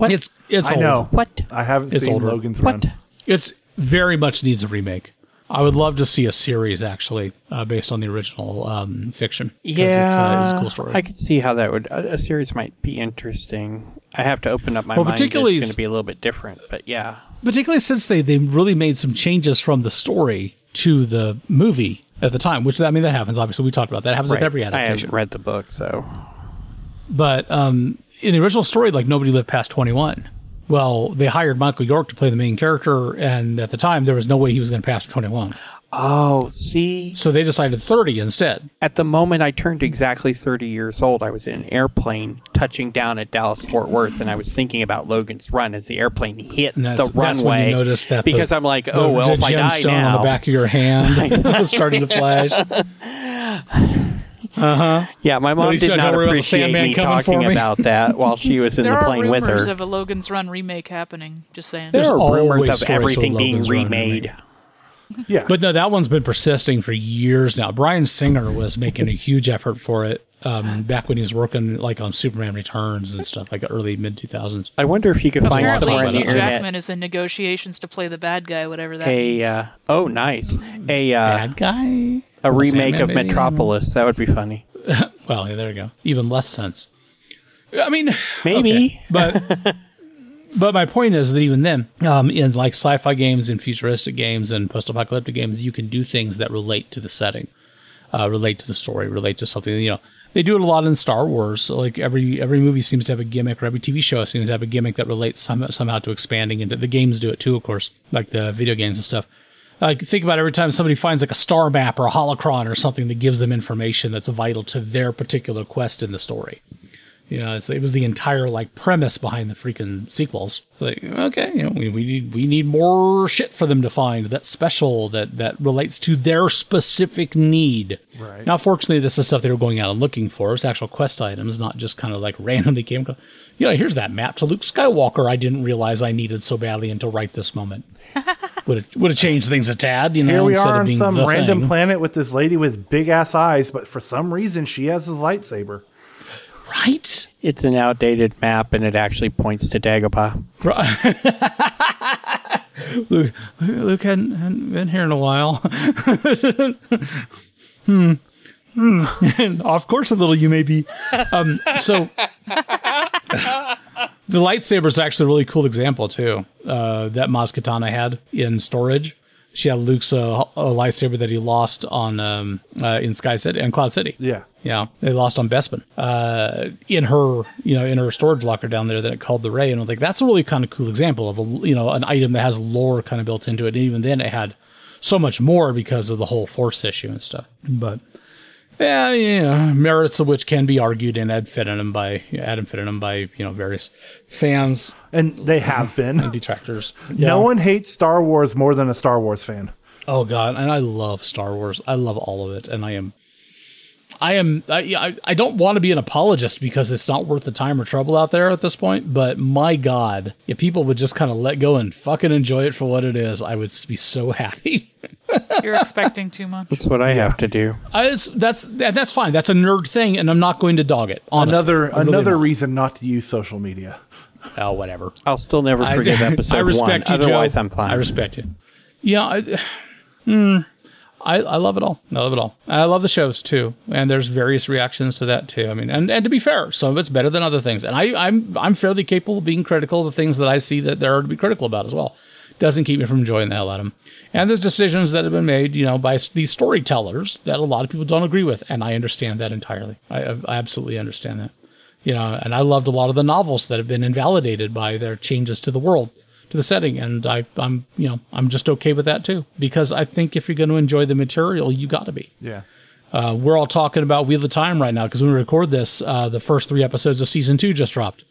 What? It's it's I old. know. what? I haven't It's seen older. Logan's What? Run. It's very much needs a remake. I would love to see a series actually uh, based on the original um, fiction. 'cause Yeah, it's, uh, it's a cool story. I could see how that would a, a series might be interesting. I have to open up my Well, mind. particularly It's going s- to be a little bit different, but yeah. Particularly since they they really made some changes from the story to the movie at the time, which I mean that happens. Obviously, we talked about that. It happens with every adaptation. I adaptation. haven't read the book, so But um, in the original story, like nobody lived past 21. Well, they hired Michael York to play the main character, and at the time, there was no way he was going to pass 21. oh, see, So they decided 30 instead. at the moment I turned exactly 30 years old, I was in an airplane touching down at Dallas Fort Worth, and I was thinking about Logan's Run as the airplane hit the that's when you noticed that the- because I'm like, the- oh well, the if I die now, on the back of your hand was starting to flash. yeah, my mom least did don't not worry about the appreciate me talking me. about that while she was in the plane with her. There are rumors of a Logan's Run remake happening. Just saying. there There's are rumors of everything with being remade. Yeah. But no, that one's been persisting for years now. Bryan Singer was making a huge effort for it um, back when he was working like on Superman Returns and stuff, like early mid 2000s. I wonder if you could find Apparently, somewhere on the Hugh internet Jackman is in negotiations to play the bad guy, whatever that a means. uh, oh nice a uh, Bad guy? A remake Sandman, of maybe? Metropolis. That would be funny. Well, yeah, there you go. Even less sense. I mean, Maybe. okay, but but my point is that even then, um, in like sci-fi games and futuristic games and post-apocalyptic games, you can do things that relate to the setting, uh, relate to the story, relate to something. You know, they do it a lot in Star Wars. So, like every every movie seems to have a gimmick, or every TV show seems to have a gimmick that relates some, somehow to expanding into the games. Do it too, of course, like the video games and stuff. Like think about every time somebody finds like a star map or a holocron or something that gives them information that's vital to their particular quest in the story. You know, it's, it was the entire like premise behind the freaking sequels. It's like, okay, you know, we, we need we need more shit for them to find that's special that that relates to their specific need. Right. Now, fortunately, this is stuff they were going out and looking for. It's actual quest items, not just kind of like randomly came. You know, here's that map to Luke Skywalker. I didn't realize I needed so badly until right this moment. would have would have changed things a tad. You know, Here we instead are of on being some random thing. planet with this lady with big ass eyes, but for some reason she has a lightsaber. Right? It's an outdated map, and it actually points to Dagobah. Luke, Luke hadn't, hadn't been here in a while. hmm. Hmm. Off course a little, you may be. Um, so the lightsaber is actually a really cool example too. Uh, that Maz Kanata had in storage. She had Luke's uh, a lightsaber that he lost on um, uh, in Sky City and Cloud City. Yeah. Yeah, they lost on Bespin. Uh, in her, you know, in her storage locker down there that it called the Rey, and I'm like, that's a really kind of cool example of a, you know, an item that has lore kind of built into it. And even then, it had so much more because of the whole Force issue and stuff. But yeah, yeah, merits of which can be argued and ad infinitum by ad infinitum by you know various fans And they have been and detractors. No one hates Star Wars more than a Star Wars fan. Oh god, and I love Star Wars. I love all of it, and I am, I am, I, I, I don't want to be an apologist because it's not worth the time or trouble out there at this point. But my god, if people would just kind of let go and fucking enjoy it for what it is, I would be so happy. You're expecting too much. That's what I have to do. I, that's that's fine. That's a nerd thing, and I'm not going to dog it. Honestly. another really another not. reason not to use social media. Oh, whatever. I'll still never I- forget episode I respect one. you, Otherwise, Joe. I'm fine. I respect you. Yeah, I, hmm, I, I love it all. I love it all. And I love the shows too. And there's various reactions to that too. I mean, and, and to be fair, some of it's better than other things. And I, I'm I'm fairly capable of being critical of the things that I see that there are to be critical about as well. doesn't keep me from enjoying the hell out of them. And there's decisions that have been made, you know, by these storytellers that a lot of people don't agree with, and I understand that entirely. I, I absolutely understand that. You know, and I loved a lot of the novels that have been invalidated by their changes to the world, to the setting, and I, I'm, you know, I'm just okay with that too because I think if you're going to enjoy the material, you got to be. Yeah. Uh, we're all talking about Wheel of Time right now because when we record this, uh, the first three episodes of season two just dropped.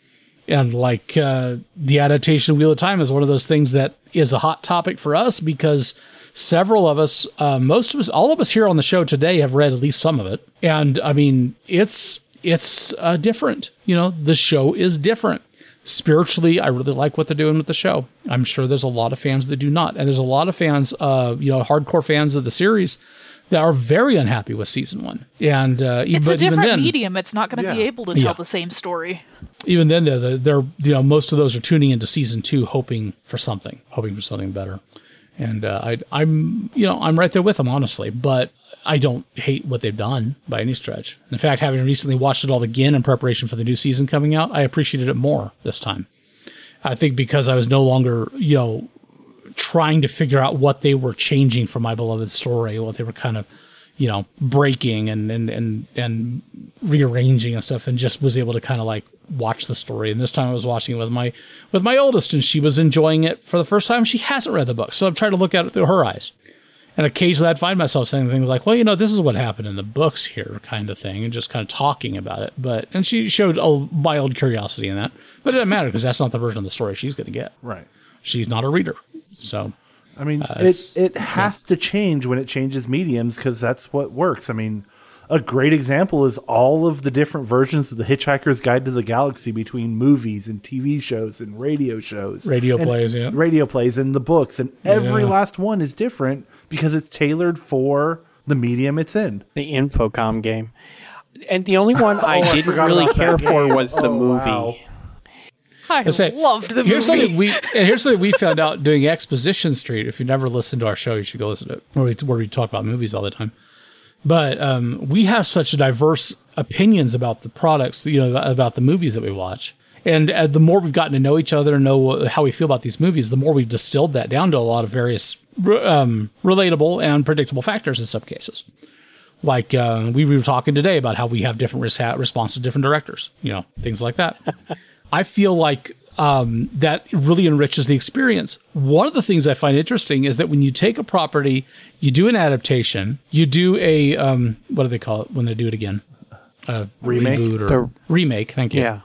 And like uh, the adaptation of Wheel of Time is one of those things that is a hot topic for us because several of us, uh, most of us, all of us here on the show today have read at least some of it. And I mean, it's it's uh, different. You know, the show is different. Spiritually, I really like what they're doing with the show. I'm sure there's a lot of fans that do not, and there's a lot of fans, uh, you know, hardcore fans of the series that are very unhappy with season one. And uh, It's but a different then, medium. It's not going to be able to tell Yeah. the same story. even then, they're, they're you know most of those are tuning into season two, hoping for something, hoping for something better. And uh, I, I'm you know I'm right there with them honestly, but I don't hate what they've done by any stretch. In fact, having recently watched it all again in preparation for the new season coming out, I appreciated it more this time. I think because I was no longer you know trying to figure out what they were changing for my beloved story, what they were kind of, you know, breaking and and and and rearranging and stuff, and just was able to kind of like watch the story. And this time I was watching it with my with my oldest, and she was enjoying it for the first time. She hasn't read the book, so I'm trying to look at it through her eyes. And occasionally I'd find myself saying things like, well, you know, this is what happened in the books here, kind of thing, and just kind of talking about it. But, and she showed a mild curiosity in that. But it doesn't matter because that's not the version of the story she's going to get Right. she's not a reader. So I mean, uh, it's- it it has to change when it changes mediums because that's what works. I mean, a great example is all of the different versions of the Hitchhiker's Guide to the Galaxy between movies and TV shows and radio shows, Radio plays, yeah. radio plays, and the books, and every Yeah. last one is different because it's tailored for the medium it's in. the Infocom game. And the only one I Oh, didn't forgot really care that for game. was the Oh, movie. wow. I I say, loved the here's movie. something we and here's something we found out doing Exposition Street. If you never listened to our show, you should go listen to it, where we, where we talk about movies all the time. But um, we have such diverse opinions about the products, you know, about the movies that we watch. And uh, the more we've gotten to know each other and know how we feel about these movies, the more we've distilled that down to a lot of various um, relatable and predictable factors in some cases. Like uh, we were talking today about how we have different res- response to different directors, you know, things like that. I feel like um, that really enriches the experience. One of the things I find interesting is that when you take a property, you do an adaptation, you do a um, what do they call it when they do it again? A Remake? reboot or The- remake. Thank you Yeah.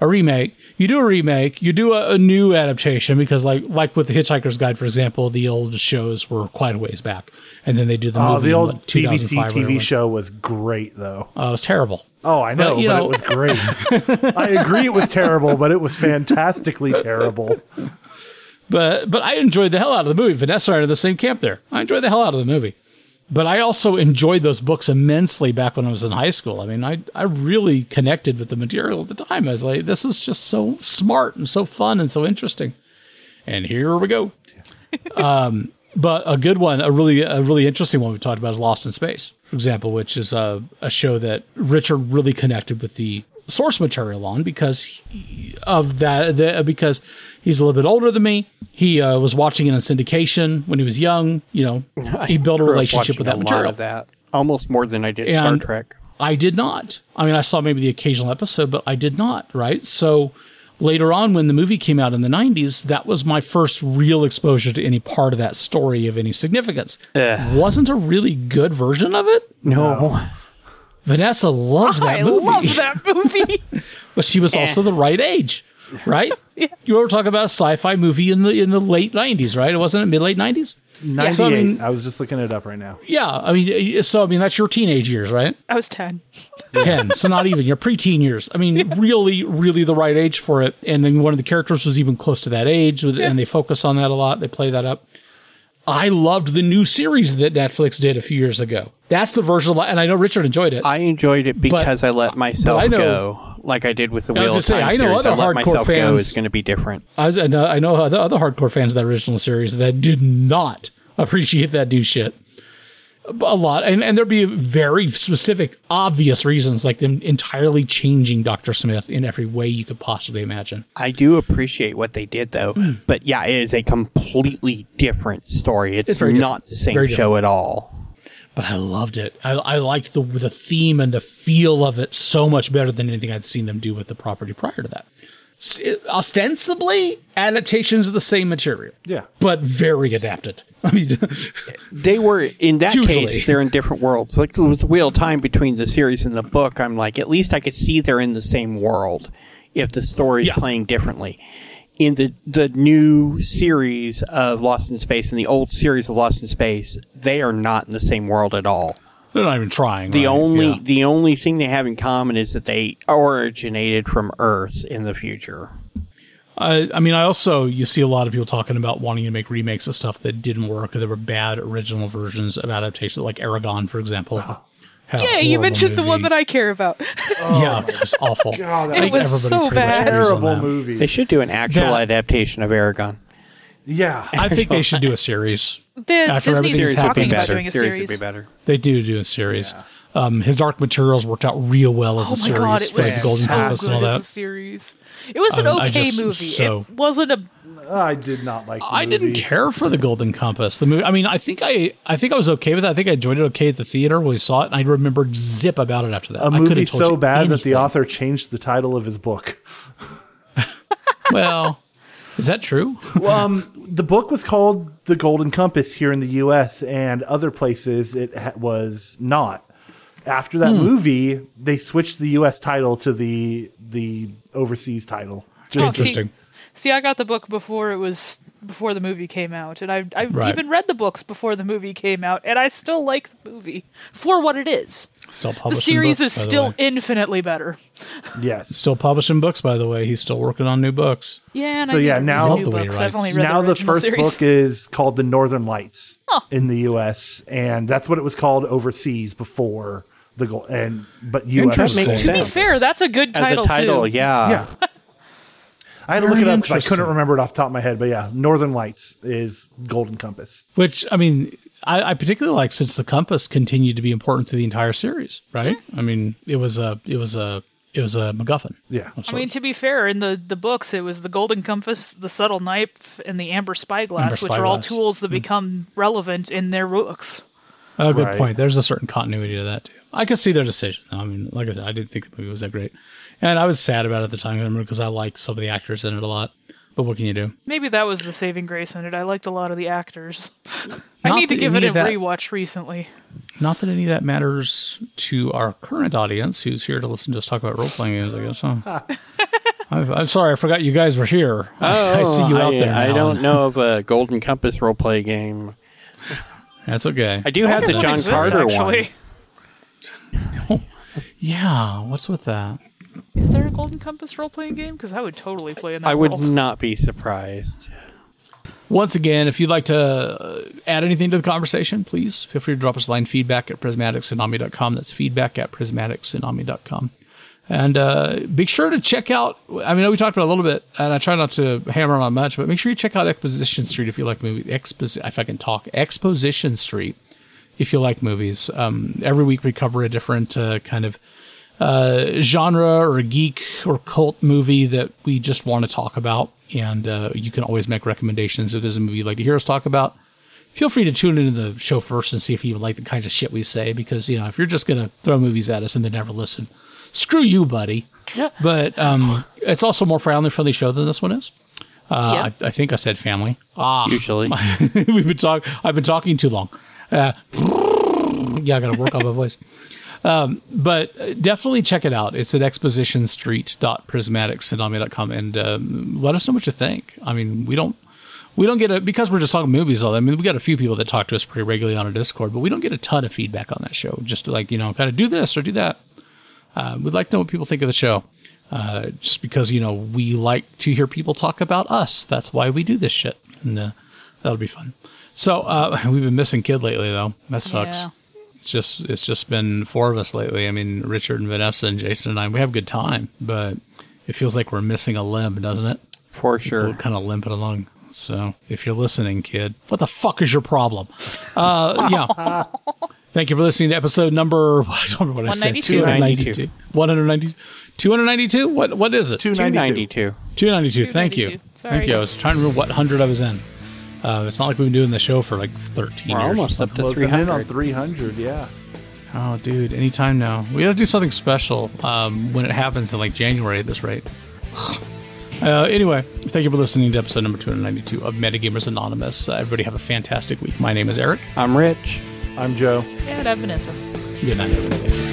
A remake. You do a remake. You do a, a new adaptation because, like, like with the Hitchhiker's Guide, for example, the old shows were quite a ways back, and then they do the Oh, movie. the in, old what, BBC TV show was great, though. Oh, it was terrible. Oh, I know, But, but, know- it was great. I agree it was terrible, but it was fantastically terrible. But but I enjoyed the hell out of the movie. Vanessa and I are the same camp there. I enjoyed the hell out of the movie. But I also enjoyed those books immensely back when I was in high school. I mean, I I really connected with the material at the time. I was like, this is just so smart and so fun and so interesting. And here we go. um, but a good one, a really a really interesting one we've talked about is Lost in Space, for example, which is a, a show that Richard really connected with the source material on because he, of that the, because he's a little bit older than me. He uh, was watching it in syndication when he was young. You know, he built a relationship with that a material. lot of that. Almost more than I did Star And- Trek. I did not. I mean, I saw maybe the occasional episode, but I did not, right? So later on, when the movie came out in the 90s, that was my first real exposure to any part of that story of any significance. Wasn't a really good version of it. No. Vanessa loved that I movie, I love that movie. but she was also the right age, right? You were talking about a sci-fi movie in the in the late 90s, right? It wasn't it mid late 90s? 98. So, I mean- I was just looking it up right now. Yeah, I mean, so I mean that's your teenage years, right? I was 10. 10 so not even your preteen years i mean really really the right age for it and then one of the characters was even close to that age with- and they focus on that a lot they play that up i loved the new series that netflix did a few years ago that's the version of, it. and i know richard enjoyed it I enjoyed it because I let myself I know- go, like I did with the Wheel of say, Time I know series. other I let hardcore myself go fans- is going to be different. I, was, uh, I know other hardcore fans of that original series that did not appreciate that new shit a lot, and, and there'd be very specific, obvious reasons, like them entirely changing Doctor Smith in every way you could possibly imagine. I do appreciate what they did, though. Hmm. But yeah, it is a completely different story. It's, It's very not the same Very show at all. But I loved it. I, I liked the the theme and the feel of it so much better than anything I'd seen them do with the property prior to that. S- it- ostensibly, adaptations of the same material, Yeah. but very adapted. I mean, They were in that Usually. case, they're in different worlds. Like with Wheel of Time between the series and the book, I'm like, at least I could see they're in the same world if the story's Yeah. playing differently. In the the new series of Lost in Space and the old series of Lost in Space, they are not in the same world at all. They're not even trying. The right? only Yeah. the only thing they have in common is that they originated from Earth in the future. I, I mean, I also you see a lot of people talking about wanting to make remakes of stuff that didn't work. Or there were bad original versions of adaptations, like Eragon, for example. Uh-huh. had Yeah, you horrible mentioned the one that I care about. yeah, it was awful. God, It was so bad. Terrible movie. They should do an actual Yeah. adaptation of Eragon. Yeah. I think they should do a series. The, After Disney's Series would happened talking about doing a Series series. would be better. They do do a series. Um, his Dark Materials worked out real well as Oh a my god, it was the Golden so Compass and all good as a series. It was an Um, okay just- movie. so- It wasn't a. I did not like the I didn't care for the Golden Compass. The movie. I mean, I think I, I think I was okay with it. I think I enjoyed it okay at the theater when we saw it, and I remembered zip about it after that. A I could've movie told so you bad that the author changed the title of his book. Well, is that true? um, the book was called The Golden Compass here in the U.S. and other places it ha- was not. After Hmm. that movie, they switched the U.S. title to the the overseas title. Just- Oh, see- Interesting. See, I got the book before it was before the movie came out, and I I Right. even read the books before the movie came out, and I still like the movie for what it is. Still publishing. The series books, is by still infinitely better. yes. still publishing books. By the way, he's still working on new books. Yeah, and So I yeah, now- the Love new the way books. I've only read now the, the first series. book is called The Northern Lights Huh. in the U.S. and that's what it was called overseas before the goal. And but U.S. Interesting. was Makes to be fair, that's a good As title, a title, too. yeah. Yeah. I had to look it up because I couldn't remember it off the top of my head. But yeah, Northern Lights is Golden Compass. Which I mean, I, I particularly like since the compass continued to be important to the entire series. Right? I mean, it was a, it was a, it was a MacGuffin. Yeah. I mean, to be fair, in the, the books, it was the golden compass, the subtle knife, and the amber spyglass, Amber which are all tools that hmm. become relevant in their books. Oh, good Right. point. There's a certain continuity to that too. I could see their decision. I mean, like I said, I didn't think the movie was that great, and I was sad about it at the time because I liked some of the actors in it a lot. But what can you do? Maybe that was the saving grace in it. I liked a lot of the actors. I need to give it a that- rewatch recently. Not that any of that matters to our current audience, who's here to listen to us talk about role playing games. I guess. Huh? I'm, I'm sorry, I forgot you guys were here. I oh, see you out I, there. I don't know of a Golden Compass roleplay game. That's okay. I do have the John Carter actually? one. yeah. What's with that? Is there a Golden Compass role playing game? Because I would totally play in that I would world. not be surprised. Once again, if you'd like to uh, add anything to the conversation, please feel free to drop us a line feedback at prismatictsunami.com. That's feedback at prismatictsunami.com. And uh, be sure to check out, I mean, we talked about it a little bit, and I try not to hammer on much, but make sure you check out Exposition Street if you like movie. Exposi- if I can talk, Exposition Street if you like movies. Um, every week we cover a different uh, kind of uh, genre or geek or cult movie that we just want to talk about. And uh, you can always make recommendations if there's a movie you'd like to hear us talk about. Feel free to tune into the show first and see if you like the kinds of shit we say. Because you know, if you're just gonna throw movies at us and then never listen, screw you, buddy. But um, it's also more family friendly show than this one is. Uh, I, I think I said family. Ah, Usually. we've been talking. I've been talking too long. Uh, yeah, I got to work on my voice. Um, but definitely check it out. It's at expositionstreet.prismatictsunami.com and um, let us know what you think. I mean, we don't we don't get a because we're just talking movies all. That, I mean, we got a few people that talk to us pretty regularly on our Discord, but we don't get a ton of feedback on that show. Just like you know, kind of do this or do that. Uh, we'd like to know what people think of the show. Uh, just because you know we like to hear people talk about us. That's why we do this shit, and uh, that'll be fun. So uh, we've been missing Kid lately, though. That sucks. Yeah. It's just it's just been four of us lately. I mean, Richard and Vanessa and Jason and I. We have a good time, but it feels like we're missing a limb, doesn't it? For sure. kind of limping along. So if you're listening, kid, what the fuck is your problem? Uh, yeah. Thank you for listening to episode number, I don't remember what I said. 192. 192. 190, 292? What, what is it? 292. 292. 292. Thank you. Sorry. Thank you. I was trying to remember what hundred I was in. Uh, it's not like we've been doing the show for like 13 We're years. almost up to Closing in on 300. 300, yeah. Oh, dude, anytime now. We got to do something special um, when it happens in like January at this rate. uh, anyway, thank you for listening to episode number 292 of Metagamers Anonymous. Uh, everybody have a fantastic week. My name is Erik. I'm rich. I'm Joe. And I've Vanessa. Good night, everybody.